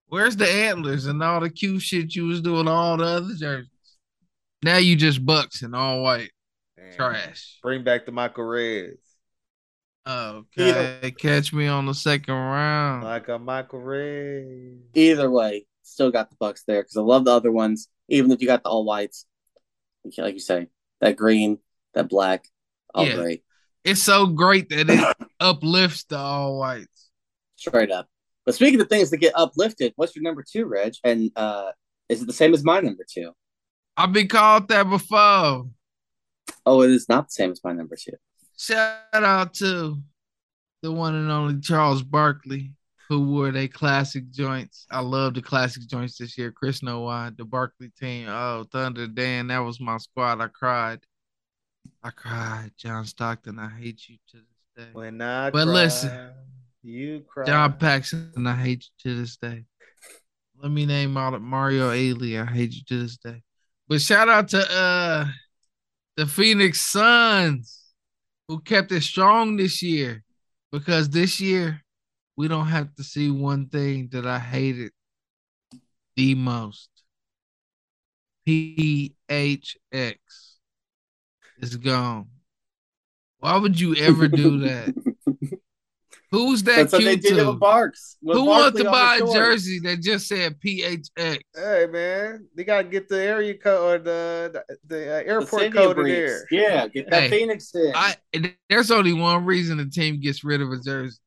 Where's the antlers and all the cute shit you was doing all the other jerseys? Now you just bucks and all white. Damn. Trash. Bring back the Michael Redds. Okay, catch me on the second round. Like a Michael Redd. Either way, still got the Bucks there because I love the other ones. Even if you got the all whites, like you say, that green, that black, all Yeah. great, It's so great that it (coughs) uplifts the all whites. straight up. But speaking of things that get uplifted, what's your number two, Reg? And uh, is it the same as my number two? I've been called that before. Oh, it is not the same as my number two. Shout out to the one and only Charles Barkley. who wore their classic joints. I love the classic joints this year. Chris know why. The Barkley team. Oh, Thunder Dan, that was my squad. I cried. I cried. John Stockton, I hate you to this day. When I But cry, listen, you cry. John Paxson, I hate you to this day. Let me name Mario Elie. I hate you to this day. But shout out to uh the Phoenix Suns who kept it strong this year. Because this year we don't have to see one thing that I hated the most. PHX is gone. Why would you ever do that? (laughs) Who's that That's what they cute did to? with Barks. with Who wants to buy a jersey that just said PHX? Hey man, they gotta get the area code or the the, the uh, The airport stadium code in there. Yeah, get that Hey, Phoenix in. I there's only one reason the team gets rid of a jersey: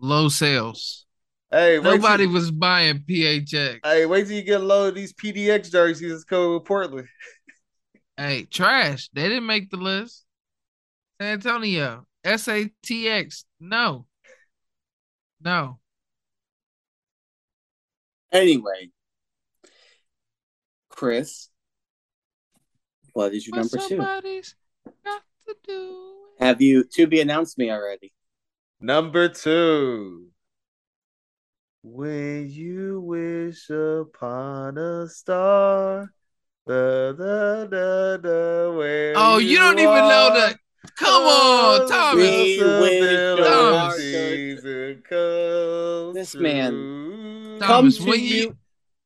low sales. Hey, Nobody till, was buying PHX. hey, wait till you get a load of these PDX jerseys. It's coming with Portland. (laughs) Hey, trash. They didn't make the list. San Antonio, SATX. No, no. Anyway, Chris, what is your But number two? somebody's got to do. it. Have you to be announced me already? Number two. When you wish upon a star, da, da, da, da, where Oh, you don't even know that. Come on, Thomas. We Thomas. This man. true. Thomas, Come when you, you-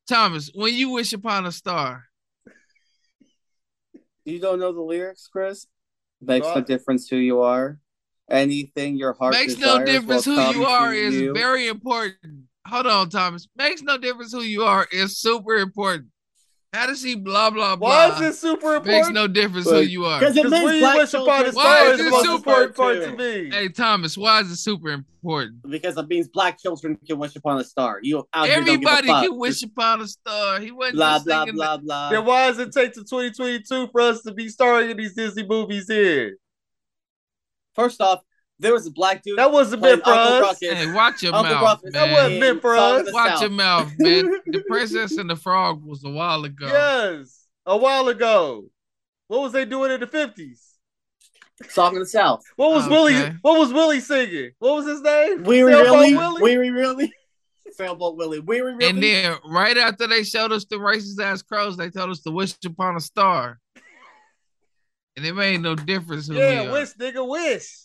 Thomas, when you wish upon a star, You don't know the lyrics, Chris? Makes no difference who you are. Anything your heart makes no difference who you are is you. very important. Hold on, Thomas. Makes no difference who you are is super important. How does he blah blah blah? Why is this super important? Makes no difference who you are. Because it Because means when you black wish upon a children- star Why is is this super important part to me. Hey Thomas, why is it super important? Because it means black children can wish upon a star. You out Everybody give a fuck. can wish upon a star. He wasn't blah just blah singing blah that. blah. Then why does it take to 2022 for us to be starring in these Disney movies here? First off, there was a black dude. That wasn't playing meant for Uncle us. Ruckus. Hey, watch your Uncle mouth, Ruckus That wasn't meant for us. Watch South. your mouth, (laughs) man. The Princess and the Frog was a while ago. Yes, a while ago. What was they doing in the 50s? Song of the South. What was Okay. Willie? What was Willie singing? What was his name? Weary Sailboat Willie. Willie? Weary Willie. Sailboat Willie. Weary Willie. And then right after they showed us the racist ass crows, they told us to wish upon a star. And it made no difference who we Yeah, are. wish nigga wish.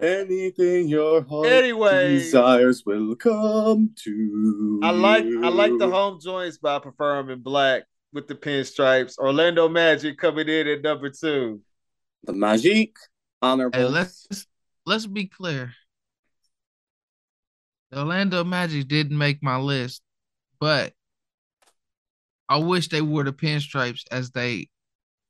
Anything your heart Anyway. desires will come to. I like I like the home joints, but I prefer them in black with the pinstripes. Orlando Magic coming in at number two. the Magic honorable. Hey, let's let's be clear. The Orlando Magic didn't make my list, but I wish they wore the pinstripes as they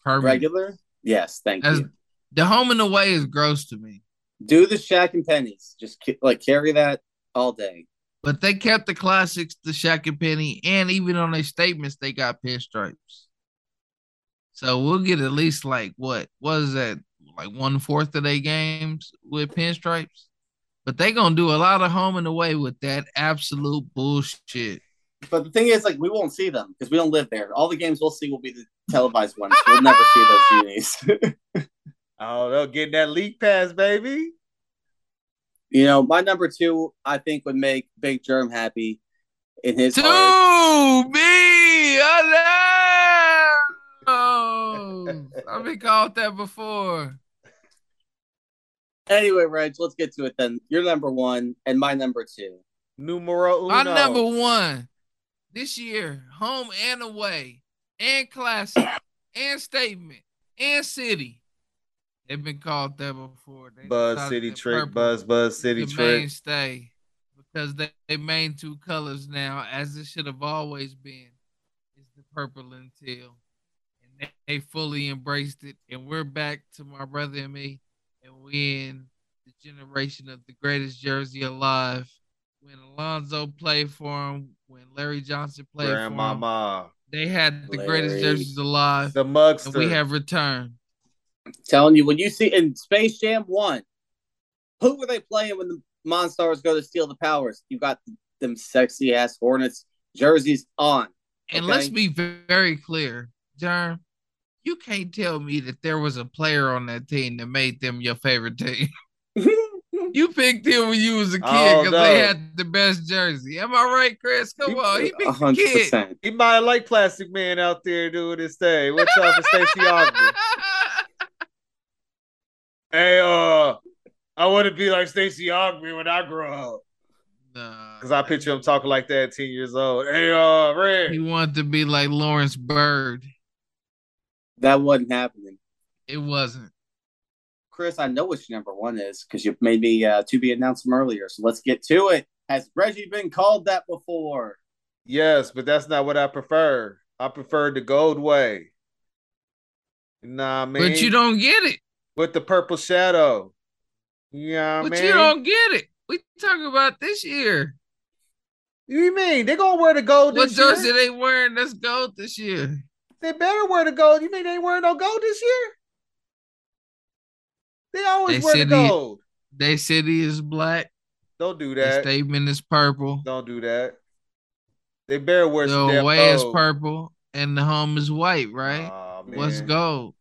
permanent. regular. Yes, thank As you. the home and away is gross to me. Do the Shaq and Pennies. Just like carry that all day. But they kept the classics, the Shaq and Penny, and even on their statements, they got pinstripes. So we'll get at least like what was that like one fourth of their games with pinstripes. But they gonna do a lot of home and away with that absolute bullshit. But the thing is, like, we won't see them because we don't live there. All the games we'll see will be the televised ones. We'll never see those unis. (laughs) Oh, they'll get that league pass, baby. you know, my number two, I think, would make Big Germ happy in his To heart. me, alone. I've been called that before. Anyway, Reg, let's get to it then. Your number one and my number two. Numero uno. My number one this year, home and away, and classic, and statement, and city. They've been called that before. They Buzz City Trick, Buzz Buzz City the Trick. mainstay because they, they main two colors now, as it should have always been, is the purple and teal, and they, they fully embraced it. And we're back to my brother and me, and we in the generation of the greatest jersey alive. When Alonzo played for him, when Larry Johnson played for him, Grandmama. they had the greatest jerseys alive, The and Mugster. we have returned. Telling you, when you see in Space Jam 1, who were they playing when the Monstars go to steal the powers? You got them sexy ass Hornets jerseys on. And let's be very clear, John. You can't tell me that there was a player on that team that made them your favorite team. (laughs) (laughs) You picked him when you was a kid Oh, because they had the best jersey. Am I right, Chris? Come You- on, he A picked the hundred kid. He might like Plastic Man out there doing his thing. What's up for Stacey Augmon? (laughs) Hey, uh, I want to be like Stacey Augmon when I grow up. Nah, Because I picture him talking like that at 10 years old. Hey, uh, Red. He wanted to be like Lawrence Bird. That wasn't happening. It wasn't. Chris, I know what your number one is because you made me uh, to be announced them earlier. So let's get to it. Has Reggie been called that before? Yes, but that's not what I prefer. I prefer the gold way. Nah, man. But you don't get it. With the purple shadow. Yeah, But man. you don't get it. We talking about this year. You mean? They gonna wear the gold What this jersey year? they wearing that's gold this year? They better wear the gold. You mean they ain't wearing no gold this year? They always They wear the said he- gold. They city is black. Don't do The that. statement is purple. Don't do that. They better wear The some damn away is purple and the home is white, right? Aw, What's man. gold?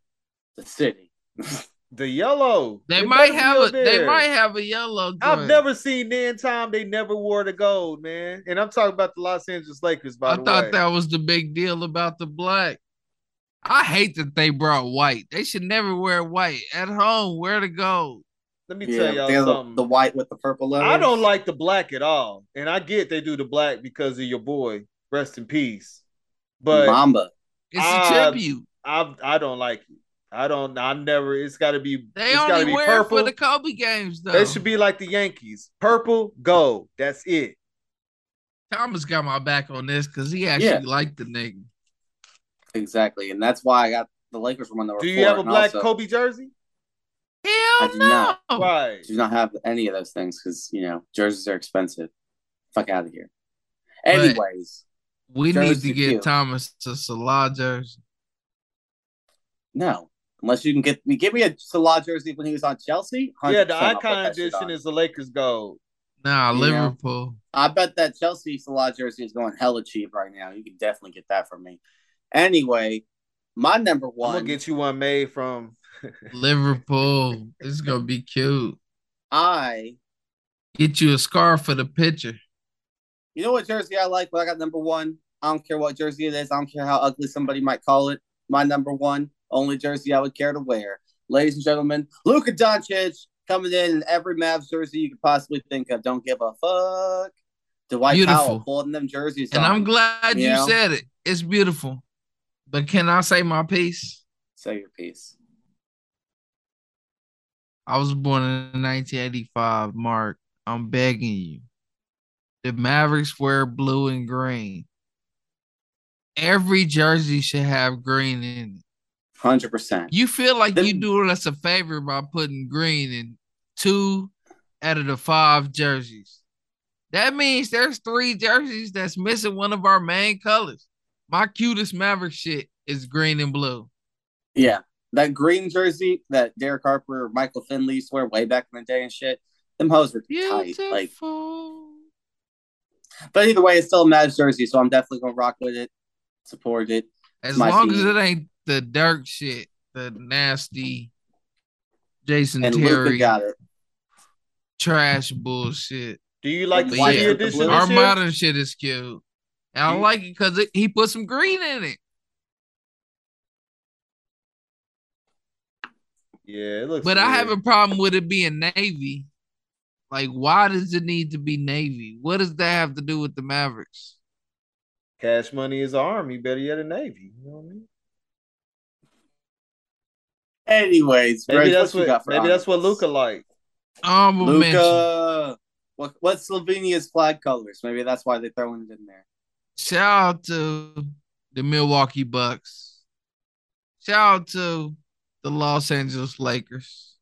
The city. (laughs) The yellow. They It might have up a they might have a yellow. I've never seen the time they never wore the gold, man. And I'm talking about the Los Angeles Lakers, by I the thought that was the big deal about the black. I hate that they brought white. They should never wear white at home. Wear the gold. Let me Yeah, tell y'all the, something. the white with the purple letters. I don't like the black at all. And I get they do the black because of your boy. Rest in peace. But Mamba. It's a tribute. I I don't like it. I don't I never it's gotta be They it's gotta only be wear it purple. for the Kobe games though. They should be like the Yankees. Purple, gold. That's it. Thomas got my back on this because he actually Yeah. liked the nigga. Exactly. And that's why I got the Lakers from number Do you have a black also, Kobe jersey? Hell I do no. not. Why? do not have any of those things because you know jerseys are expensive. Fuck out of here. But- Anyways, We need to get cute. Thomas a Salah jersey. no. Unless you can get me, give me a Salah jersey when he was on Chelsea. Yeah, the 100% I'll icon edition is the Lakers gold. Nah, You know? Liverpool. I bet that Chelsea Salah jersey is going hella cheap right now. You can definitely get that from me. Anyway, my number I'm one. gonna get you one made from (laughs) Liverpool. This is gonna be cute. I. Get you a scarf for the picture. You know what jersey I like? But I got number one. I don't care what jersey it is. I don't care how ugly somebody might call it. My number one, only jersey I would care to wear. Ladies and gentlemen, Luka Doncic coming in in every Mavs jersey you could possibly think of. Don't give a fuck. Dwight Beautiful. Powell holding them jerseys And on. I'm glad you Yeah. said it. It's beautiful. But can I say my piece? Say your piece. I was born in 1985, Mark. I'm begging you. The Mavericks wear blue and green. Every jersey should have green in it. Hundred percent. You feel like Them- you doing us a favor by putting green in two out of the five jerseys. That means there's three jerseys that's missing one of our main colors. My cutest Maverick shit is green and blue. Yeah, that green jersey that Derek Harper Michael Finley used to wear way back in the day and shit. Them hoes were tight. Like, but either way, it's still a Mavs jersey, so I'm definitely gonna rock with it, support it. as long as it ain't the dark shit, the nasty Jason And Terry Luka got it. trash bullshit. Do you like the But yeah, edition blue. this Our year? modern shit is cute. And I You- like it because he put some green in it. Yeah, it looks But I have a problem with it being navy. Like, why does it need to be navy? What does that have to do with the Mavericks? Cash money is army, better yet a navy. You know what I mean? Anyways, Maybe Reg, that's what, you what got for maybe that's what? Luka like. Honorable mention. Luka. What what's Slovenia's flag colors? Maybe that's why they're throwing it in there. Shout out to the Milwaukee Bucks. Shout out to the Los Angeles Lakers.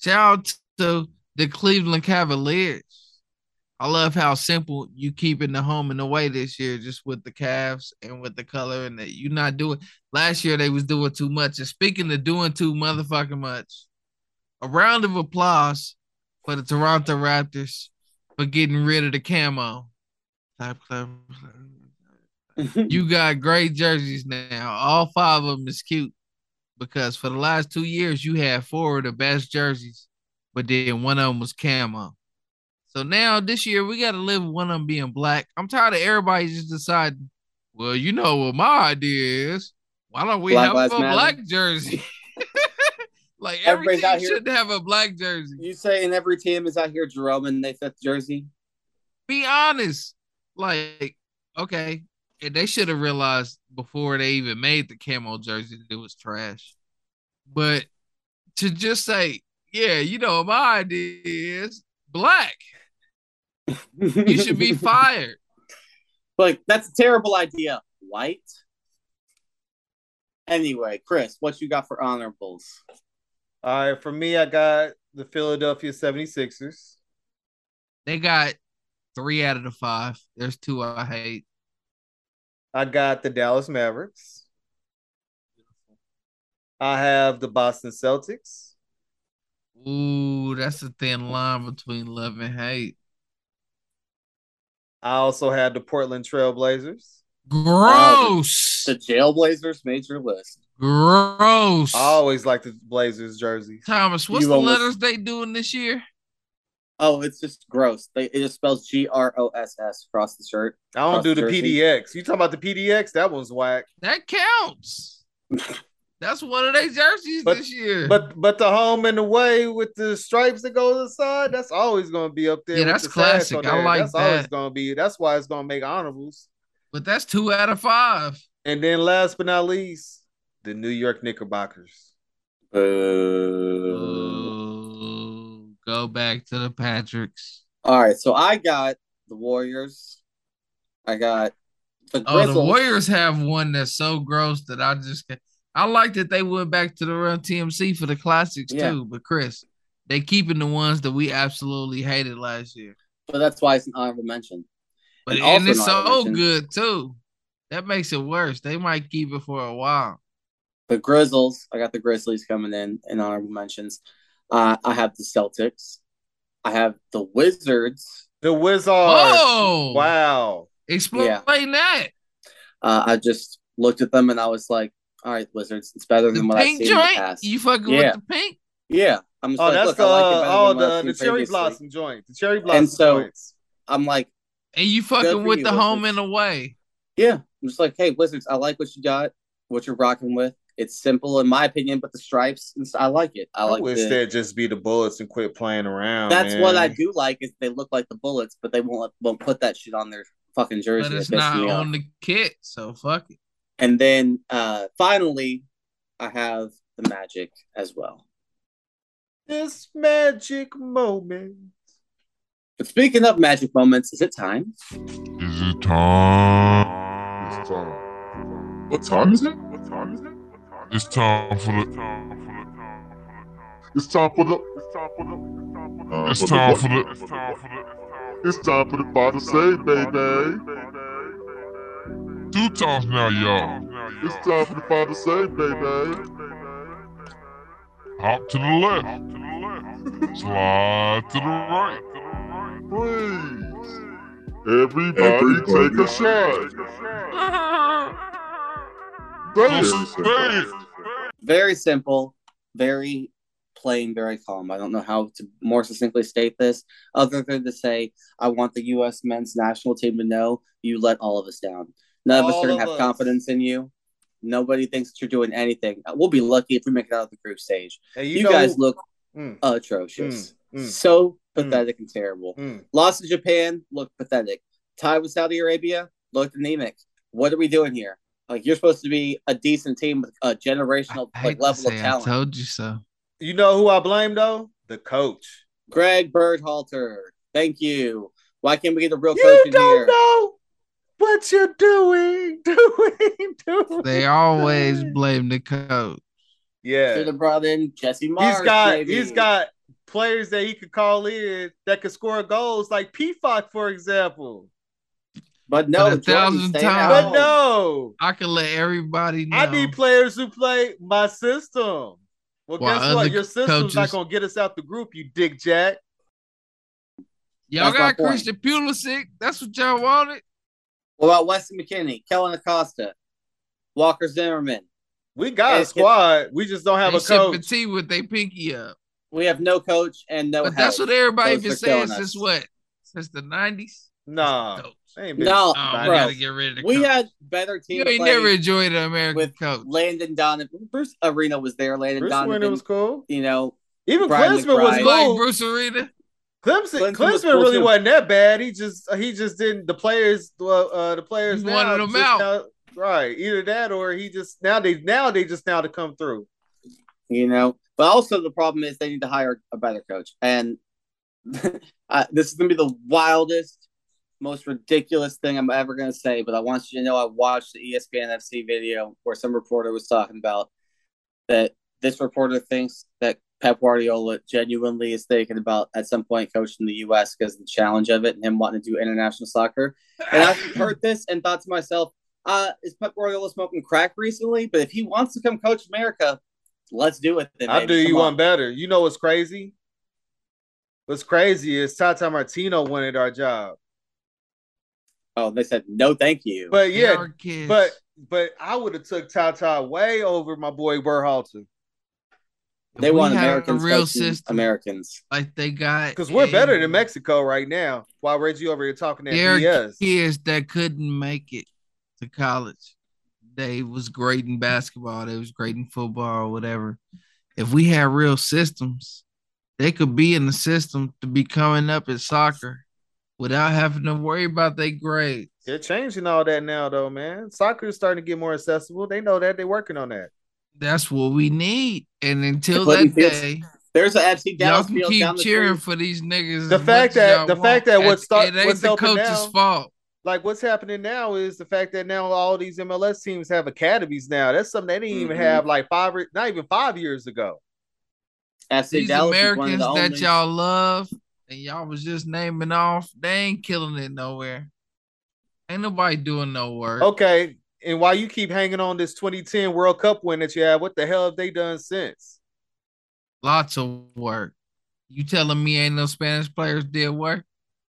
Shout out to the Cleveland Cavaliers. I love how simple you keeping the home and away this year, just with the Cavs and with the color, and that you're not doing. Last year they was doing too much. And speaking of doing too motherfucking much, a round of applause for the Toronto Raptors for getting rid of the camo. You (laughs) got great jerseys now. All five of them is cute because for the last two years you had four of the best jerseys, but then one of them was camo. So now this year we got to live with one of them being black. I'm tired of everybody just deciding. Well, you know what my idea is. Why don't we Black have a Matter? black jersey? (laughs) like every Everybody's team should have a black jersey. you saying every team is out here Jerome in their fifth jersey? be honest. Like, okay, and they should have realized before they even made the camo jersey that it was trash. But to just say, yeah, you know, my idea is black. You should be fired. (laughs) like that's a terrible idea. White. Anyway, Chris, what you got for honorables? All right, for me, I got the Philadelphia 76ers. They got three out of the five. There's two I hate. I got the Dallas Mavericks. I have the Boston Celtics. Ooh, that's a thin line between love and hate. I also had the Portland Trailblazers. Gross. The Jailblazers made your list. Gross. I always like the Blazers jerseys. Thomas, what's You the almost- letters they doing this year? Oh, it's just gross. They, it just spells G R O S S across the shirt. I don't do the jersey. PDX. You talking about the PDX? That one's whack. That counts. (laughs) That's one of their jerseys But- this year. But but the home and away with the stripes that go to the side, that's always gonna be up there. Yeah, that's the classic. I like that's always gonna be. That's why it's gonna make honorables. but that's two out of five. And then last but not least, the New York Knickerbockers. Boo. Ooh, go back to the Patricks. All right, so I got the Warriors. I got the Oh, the Warriors have one that's so gross that I just I like that they went back to the Run TMC for the classics Yeah. too. But Chris, they keeping the ones that we absolutely hated last year. but that's why it's an honorable mention. But And and, it's so mentioned- good too. That makes it worse. They might keep it for a while. The Grizzlies. I got the Grizzlies coming in in honorable mentions. Uh, I have the Celtics. I have the Wizards. The Wizards. Oh, Wow. Explain Yeah. that. Uh, I just looked at them and I was like, "All right, Wizards. It's better The than what I've pink seen in the joint. past." You fucking Yeah. with the pink? yeah, I'm just Oh, like, that's look, the I like it better oh than what I've the, seen the cherry previously. blossom joint. The cherry blossom and so- joints. I'm like, And you fucking with you, the home Wizards. and away. yeah, I'm just like, hey, Wizards. I like what you got, what you're rocking with. It's simple in my opinion, but the stripes, I like it. I I, like wish the- they'd just be the bullets and quit playing around. That's man. what I do like is they look like the bullets, but they won't won't put that shit on their fucking jersey. But it's not me off. on the kit, so fuck it. And then uh finally, I have the Magic as well. This magic moment. But speaking of magic moments, is it time? Is it time? It's time. What time is it? What time is it? It's time for the. Time for the time for the time. It's time for the. It's time for the. It's time for the. It's time for the. It's time for the father say, baby. Two times now, y'all. It's time for the father say, baby. Hop to the left. Slide to the right. Please. Everybody, take a shot. Say it. Say it. Very simple, very plain, very calm. I don't know how to more succinctly state this, other than to say, I want the U.S. men's national team to know you let all of us down. None of us All are gonna have us. confidence in you. Nobody thinks that you're doing anything. We'll be lucky if we make it out of the group stage. Hey, You, know- guys look Mm, atrocious. mm, mm, so pathetic and terrible. mm. Lost to Japan, looked pathetic. Tied with Saudi Arabia, looked anemic. What are we doing here? Like you're supposed to be a decent team with a generational I like level of say I talent. told you so. You know who I blame though? The coach. Greg Berhalter, thank you. Why can't we get the real You coach in don't here? know what you're doing, (laughs) doing, doing. They always blame the coach. Should yeah. have brought in Jesse Marsch. He's got maybe. he's got players that he could call in that could score goals, like PFOC, for example. but no, But a thousand times. But no, I can let everybody know. I need players who play my system. Well, While guess what? Your system's not gonna get us out the group, you dick jack. Y'all That's my got point. Christian Pulisic. That's what y'all wanted. What about Weston McKennie, Kellyn Acosta, Walker Zimmerman? We got a Hey, squad. We just don't have They a coach. sipping tea with their pinky up. We have no coach and no. But that's what everybody Those been saying killing since us. what? Since the nineties. Nah, they No, Oh, we bro. gotta get rid of the We coach. had better teams. You ain't never enjoyed an American with coach. Landon Donovan. Bruce Arena was there. Landon Bruce Donovan. Winter was cool. you know, Even Brian Klinsmann was McBride. Like cool. Bruce Arena? Clemson, Klinsmann Klinsmann, was really wasn't that bad. He just he just didn't. The players, uh, uh, the players He now wanted them just out. now- right? Either that or he just now they now they just now to come through. you know. But also the problem is they need to hire a better coach, and (laughs) uh, this is gonna be the wildest, most ridiculous thing I'm ever gonna say. But I want you to know I watched the ESPN FC video where some reporter was talking about that. This reporter thinks that Pep Guardiola genuinely is thinking about at some point coaching the U.S. because of the challenge of it and him wanting to do international soccer. And I (laughs) heard this and thought to myself, uh, is Pep Guardiola smoking crack recently? But if he wants to come coach America, let's do it. Then, I baby. do you Come one on. better. You know what's crazy? What's crazy is Tata Martino wanted our job. Oh, they said no, thank you. But yeah, but but I would have took Tata way over my boy Berhalter they we want had a Americans real system Americans. like they got because we're better than Mexico right now. While Reggie over here talking that There are BS. kids that couldn't make it to college. They was great in basketball. They was great in football or whatever. If we had real systems, they could be in the system to be coming up in soccer without having to worry about their grades. They're changing all that now, though, man. Soccer is starting to get more accessible. They know that they're working on that. That's what we need. And until They're that fields- day, There's a FC y'all Dallas can field keep down the cheering street. for these niggas. The fact that- y'all the fact that what It- start- it ain't what's the coach's now- fault. Like what's happening now is the fact that now all these MLS teams have academies now. That's something they didn't even Mhm. have like five, not even five years ago. FC These Dallas is one of Americans the that y'all love and y'all was just naming off, they ain't killing it nowhere. Ain't nobody doing no work. Okay, and while you keep hanging on this 2010 World Cup win that you have, what the hell have they done since? Lots of work. You telling me ain't no Spanish players did work?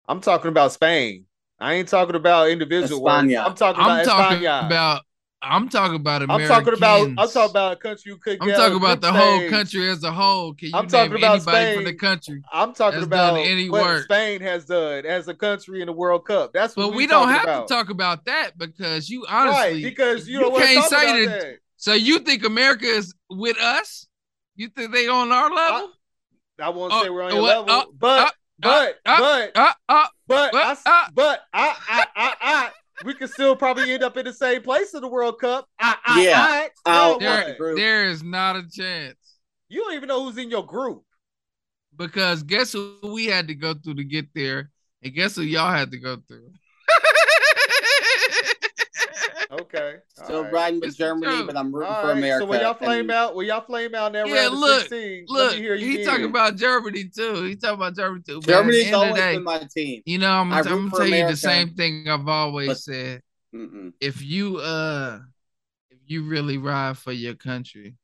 I'm talking about Spain. I ain't talking about individual work. I'm talking I'm about talking España. about I'm talking about I'm talking about. I'm talking about a country who could. I'm talking about the whole stage. country as a whole. Can you I'm talking about anybody from the country? I'm talking about any what work. Spain has done as a country in the World Cup. That's what But we, we don't have about. to talk about that because you right honestly because you, you can't say that- that. So you think America is with us? You think they on our level? I won't Uh, say we're on your what- level, uh, but uh, but uh, but Uh, uh, but what? I, Uh. but I I I I we could still probably end up in the same place in the World Cup. I I Yeah. I, oh, I'll- there, there is not a chance. You don't even know who's in your group. Because guess who we had to go through to get there, and guess who y'all had to go through. (laughs) Okay, Still all right. riding with It's Germany, truth. but I'm rooting All for America. So when y'all flame and- out, when y'all flame out in that Yeah, round of look, 16, Look, let me hear you he then. talking about Germany too. He talking about Germany too. But Germany's at the end of always the day, been my team. you know, I'm, I I'm gonna for tell you the same thing I've always but- said. Mm-mm. If you uh, if you really ride for your country,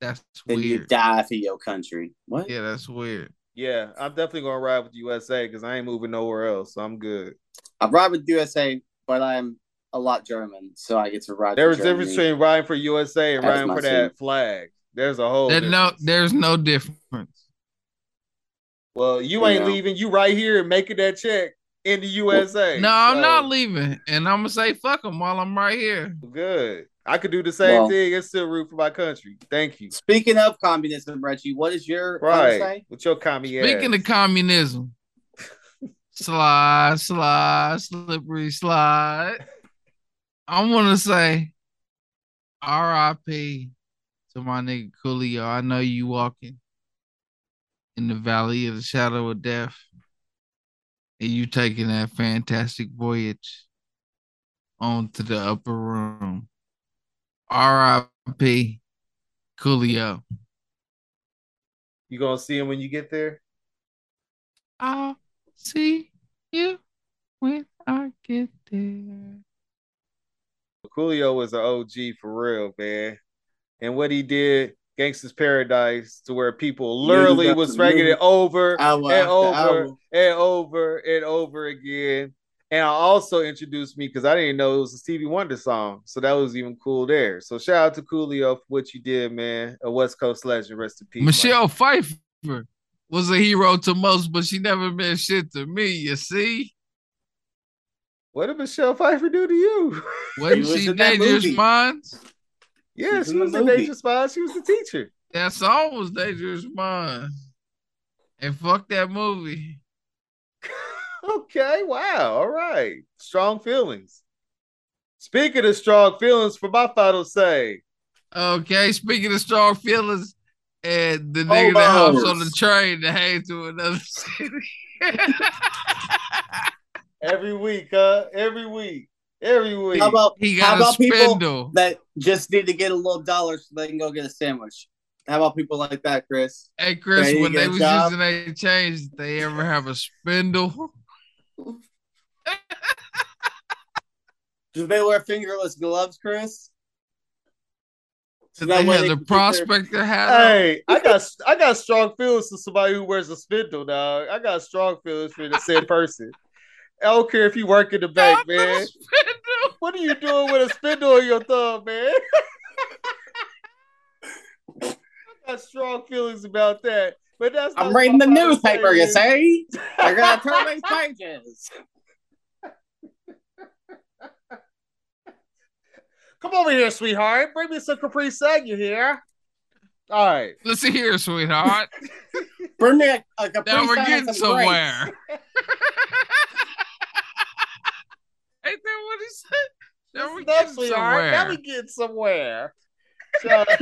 that's Then you weird. die for your country. What? Yeah, that's weird. Yeah, I'm definitely gonna ride with USA because I ain't moving nowhere else. So I'm good. I ride with USA, but I'm a lot German, so I get to ride. There's for a difference between riding for USA and riding for that team. flag. There's a whole. There no, there's no difference. Well, you ain't Yeah. leaving. You right here making that check in the USA. No, I'm So, not leaving, and I'm gonna say fuck them while I'm right here. Good. I could do the same Well- thing and still root for my country. Thank you. Speaking of communism, Reggie, what is your Right. say? With your commie Speaking ass. of communism, (laughs) slide, slide, slippery slide. (laughs) I want to say R.I.P. to my nigga Coolio. I know you walking in the valley of the shadow of death, and you taking that fantastic voyage on to the upper room. R.I.P. Coolio. you gonna see him when you get there? I'll see you when I get there. Coolio was an OG for real, man. And what he did, Gangsta's Paradise to where people literally that's was the ranking movie. it over Album and over album. and over and over again. And I also introduced me because I didn't know it was a Stevie Wonder song. So that was even cool there. So shout out to Coolio for what you did, man. A West Coast legend. Rest in peace. Michelle Pfeiffer was a hero to most, but she never meant shit to me. You see, What did Michelle Pfeiffer do to you? (laughs) wasn't was she in that Dangerous movie. Minds? yeah, was she was in movie. Dangerous Minds. She was the teacher. That song was Dangerous Minds. And fuck that movie. (laughs) Okay, wow. All right. Strong feelings. Speaking of strong feelings, for my final say, Okay, speaking of strong feelings, and the nigga that hops on the train to head to another (laughs) city. Every week, huh? Every week. Every week. How about he how got a about people that just need to get a little dollar so they can go get a sandwich? How about people like that, Chris? Hey Chris, Yeah, when they was job. using their change, did they ever have a spindle? Do they wear fingerless gloves, Chris? Did they way have the can keep their- prospector hat? Hey, I got I got strong feelings for somebody who wears a spindle, dog. I got strong feelings for the said person. I don't care if you work in the bank, man. spindle. What are you doing with a spindle on your thumb, man? (laughs) I got strong feelings about that. But that's I'm not reading the newspaper, you saying. see? I gotta (laughs) turn these pages. Come over here, sweetheart. Bring me some Capri Sun. You here? All right. Listen here, sweetheart. Bring me a, a Capri Now we're getting somewhere. (laughs) (laughs) Now Listen up, getting. Now we get somewhere. So- (laughs)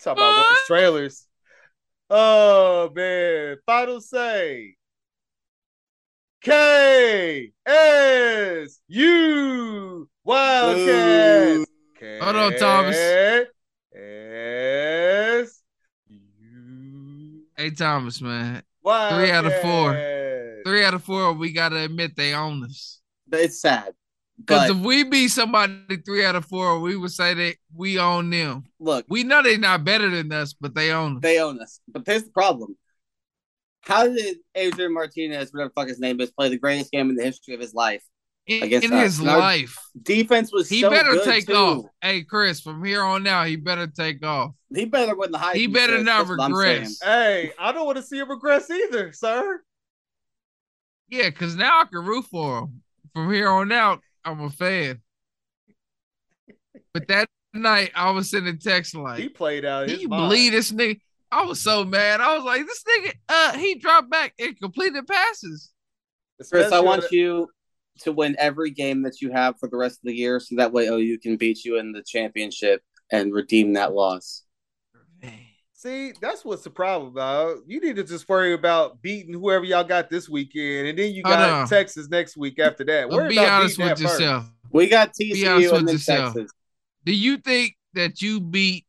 Talk about worst trailers. Oh man. Final say. K S U Wildcats. Hold on, Thomas. S U Hey Thomas, man. Wildcats. Three out of four. Three out of four, we gotta admit they own us. It's sad. Because if we beat somebody three out of four, we would say that we own them. look, We know they're not better than us, but they own us. they own us. But here's the problem. How did Adrian Martinez, whatever the fuck his name is, play the greatest game in the history of his life? in, against in us. his And life. Defense was He so better good, take too. off. Hey, Chris, from here on out, he better take off. He better win the Heisman. He better not That's what I'm regress. Hey, I don't want to see him regress either, sir. Yeah, because now I can root for him. From here on out, I'm a fan. But that night, I was sending text like, He played out "Can his you mind. believe this nigga?" I was so mad. I was like, "This nigga, uh, he dropped back and completed passes." Chris, I want you to win every game that you have for the rest of the year, so that way OU can beat you in the championship and redeem that loss. See, that's what's the problem, dog. You need to just worry about beating whoever y'all got this weekend, and then you Hold got on. Texas next week after that. But Worry be about honest with that first. yourself. We got Be honest TCU with and then yourself. Texas. Do you think that you beat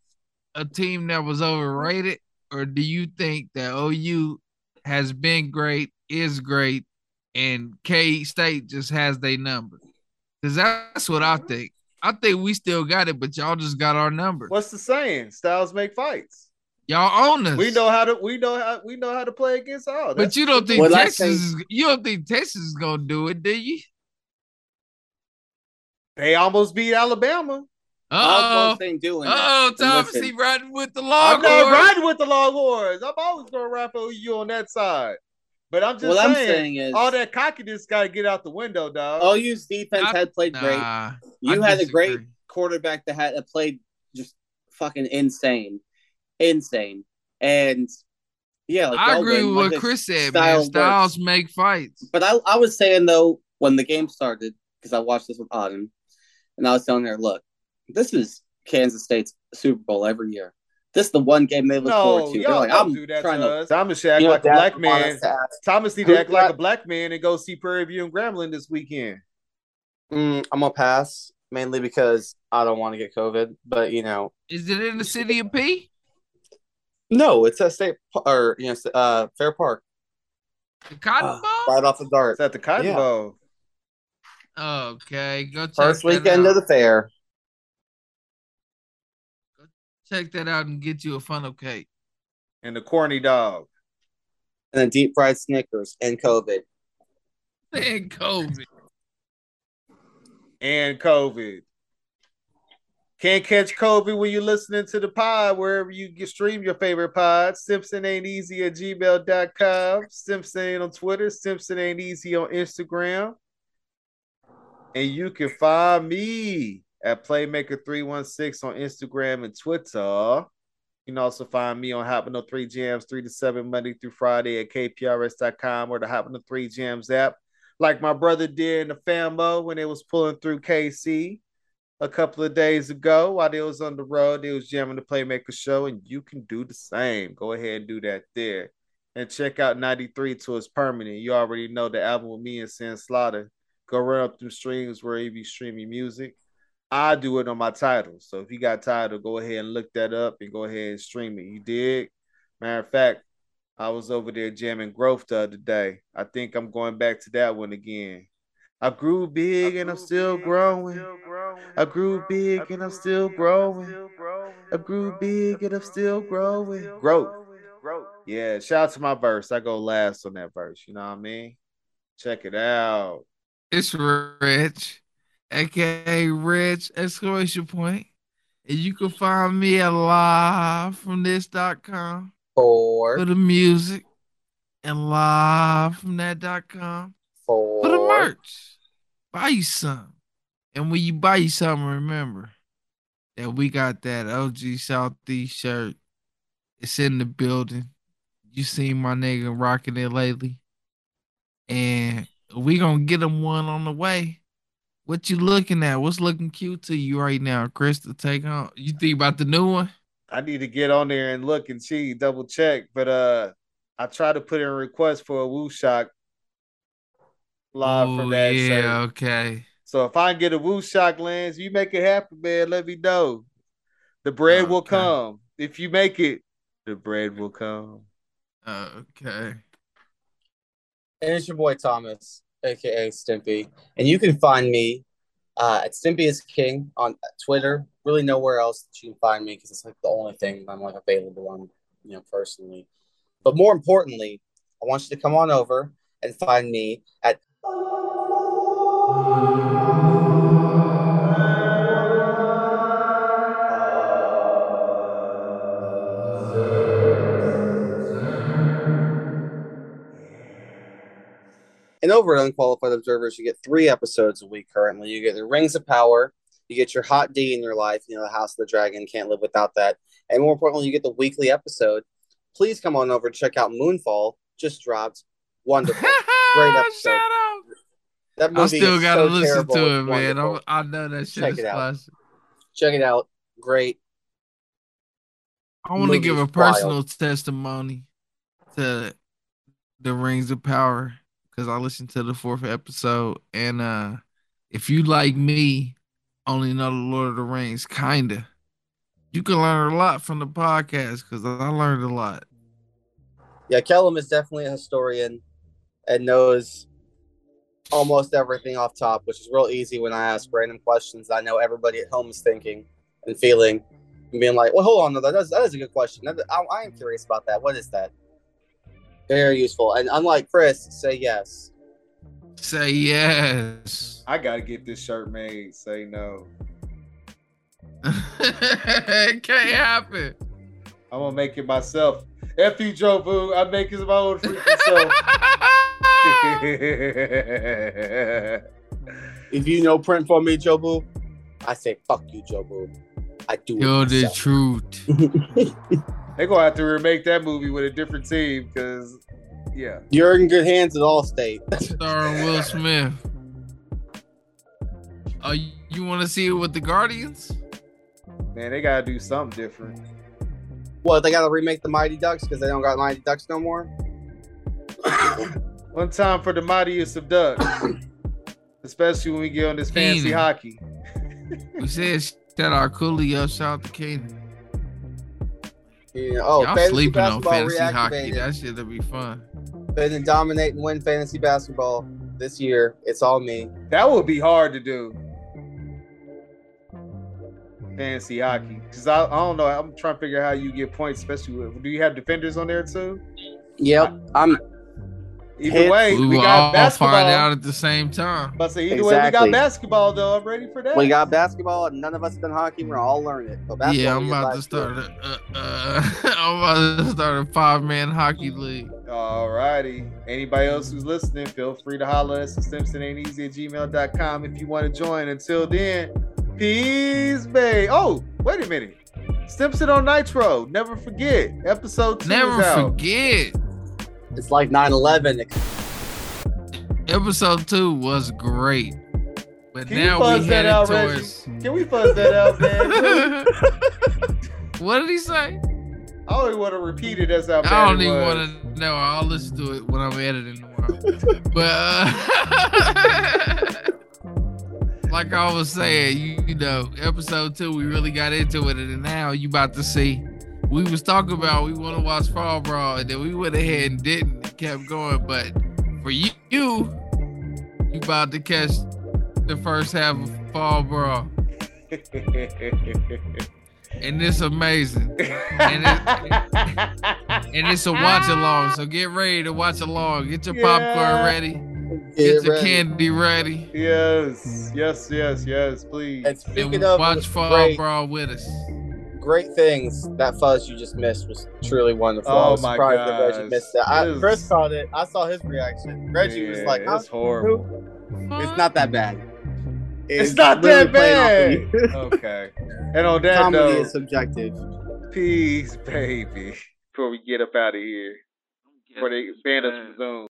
a team that was overrated, or do you think that OU has been great, is great, and K State just has their number? Because that's what I think. I think we still got it, but y'all just got our number. What's the saying? Styles make fights. Y'all own us. We know how to. We know how. We know how to play against all. but you don't think Well, Texas? think- Is, you don't think Texas is gonna do it, do you? they almost beat Alabama. All Uh those ain't doing oh, it. oh, And Thomas, he riding with the I'm not riding with the Longhorns. I'm always going to ride for you on that side. But I'm just What I'm saying, saying is, all that cockiness got to get out the window, dog. OU's defense I- had played great. You I had a great quarterback that had that played just fucking insane, insane, and yeah, like I they'll agree with what Chris said, style man. Styles works. make fights. But I, I was saying though when the game started because I watched this with Autumn, and I was telling her, look, this is Kansas State's Super Bowl every year. This is the one game they look no, forward to. They're y'all like, don't I'm do that trying to to. us. Thomas should act You know, like a black man. us to Thomas need to act like a black man and go see Prairie View and Grambling this weekend. Mm, I'm gonna pass mainly because I don't want to get COVID. But you know, Is it in the city of P? No, it's a state or you know uh, Fair Park. The Cotton uh, Bowl. Right off the dart. It's at the Cotton yeah. Bowl. Okay, go check first weekend of the fair. Go check that out and get you a funnel cake and the corny dog and the deep fried Snickers and COVID (laughs) and COVID and COVID. Can't catch COVID when you're listening to the pod wherever you stream your favorite pod. Simpson ain't easy at gmail.com. Simpson ain't on Twitter. Simpson ain't easy on Instagram. And you can find me at Playmaker316 on Instagram and Twitter. You can also find me on Hot 103 Jamz 3 to 7 Monday through Friday at kprs.com or the Hot 103 Jamz app. Like my brother did in the famo when it was pulling through KC a couple of days ago while they was on the road. They was jamming the Playmaker show, and you can do the same. Go ahead and do that there. And check out 93 to its permanent. You already know the album with me and Sin Slaughter. Go run up them streams where you be streaming music. I do it on my Tidal. So if you got Tidal, go ahead and look that up and go ahead and stream it. You dig? Matter of fact, I was over there jamming growth the other day. I think I'm going back to that one again. I grew big and I'm still growing. I grew big and I'm still growing. I grew big and I'm still growing. Growth. Yeah, shout out to my verse. I go last on that verse. You know what I mean? Check it out. It's Rich, aka Rich exclamation point. And you can find me at live from this.com Four. for the music and live from that.com Four. For the merch. Buy you some. And when you buy you something, remember that we got that OG Southeast shirt. It's in the building. You seen my nigga rocking it lately. And we gonna get him one on the way. What you looking at? What's looking cute to you right now, Chris? To take on? You think about the new one? I need to get on there and look and see, double check. But uh I try to put in a request for a WuShock live oh from that yeah, shirt. okay. So if I can get a WuShock lens, you make it happen, man. Let me know. The bread will come. If you make it, the bread will come. Okay. And it's your boy Thomas, aka Stimpy. And you can find me uh, at Stimpy is King on Twitter. Really nowhere else that you can find me because it's like the only thing I'm like available on, you know, personally. But more importantly, I want you to come on over and find me at And over at Unqualified Observers, you get three episodes a week currently. You get the Rings of Power, you get your Hot D in your life, you know, the House of the Dragon, can't live without that. And more importantly, you get the weekly episode. Please come on over and check out Moonfall, just dropped. Wonderful. (laughs) Great episode. That I still gotta so listen to it, man. I'm, I know that shit Check is classic. Check it out. Great. I want to give a Movie's wild. personal testimony to the Rings of Power because I listened to the fourth episode, and uh if you like me, only know the Lord of the Rings, kinda, you can learn a lot from the podcast because I learned a lot. Yeah, Kellum is definitely a historian and knows almost everything off top, which is real easy when I ask random questions. I know everybody at home is thinking and feeling and being like, well, hold on, no, that is, that is a good question. That- I, I am curious about that. What is that? Very useful. And unlike Chris, say yes. Say yes. I gotta get this shirt made. Say no. (laughs) it can't happen. I'm gonna make it myself. F you, Jobu. I'm making my own freaking self. (laughs) (laughs) If you know print for me, Jobu, I say fuck you, Jobu. I do it You're the truth. (laughs) They're gonna have to remake that movie with a different team because, yeah. You're in good hands at Allstate. (laughs) Starring Will Smith. Oh, you, you want to see it with the Guardians? Man, they gotta do something different. what, they got to remake the Mighty Ducks because they don't got Mighty Ducks no more? One time for the mightiest of ducks, especially when we get on this fancy Keenan. hockey. We said shout out Coolio, shout out to Keenan. Yeah. Oh, Y'all fantasy sleeping on basketball fantasy hockey. reactivated. That shit'll be fun. Been to dominate and win fantasy basketball this year. It's all me. That would be hard to do. fantasy hockey because I, I don't know. I'm trying to figure out how you get points, especially with. Do you have defenders on there too? Yep. I'm Either Hits. way, We we got all basketball. find out at the same time. But say either way, we got basketball though. I'm ready for that. we got basketball and none of us done hockey. We're all learning it. But Yeah, (laughs) I'm about to start a uh, uh, I'm about to start a five man hockey league. All righty. Anybody else who's listening, feel free to holler at us at Simpson ain't easy at gmail.com if you want to join. Until then, peace, babe. Oh, wait a minute. Stimson on Nitro. Never forget. Episode two Never is out. forget. It's like 9/11. Episode two was great. But Can now we that headed out, Reggie? towards Can we fuzz that out, man? (laughs) (laughs) what did he say? I don't even want to repeat it. How bad I don't even want to know. I'll listen to it when I'm editing tomorrow. (laughs) but uh, like I was saying, you, you know, episode two, we really got into it, and now you about to see. We was talking about we want to watch Fall Brawl, and then we went ahead and didn't, and kept going. But for you, you, you about to catch the first half of Fall Brawl, (laughs) and it's amazing. And and it's a watch along. So get ready to watch along. Get your Yeah. popcorn ready. Get, your candy ready. yes, yes, yes, yes, please. And speaking And of watch Fall great, Brawl with us. Great things, that fuzz you just missed was truly wonderful. I Oh was my surprised that gosh. Reggie missed that. I This- first called it. I saw his reaction. Reggie was like, it's "Huh? horrible. It's not that bad. It's not that bad. (laughs) okay. And on you. that Comedy note, is subjective. peace, baby. Before we get up out of here, before they ban us from Zoom.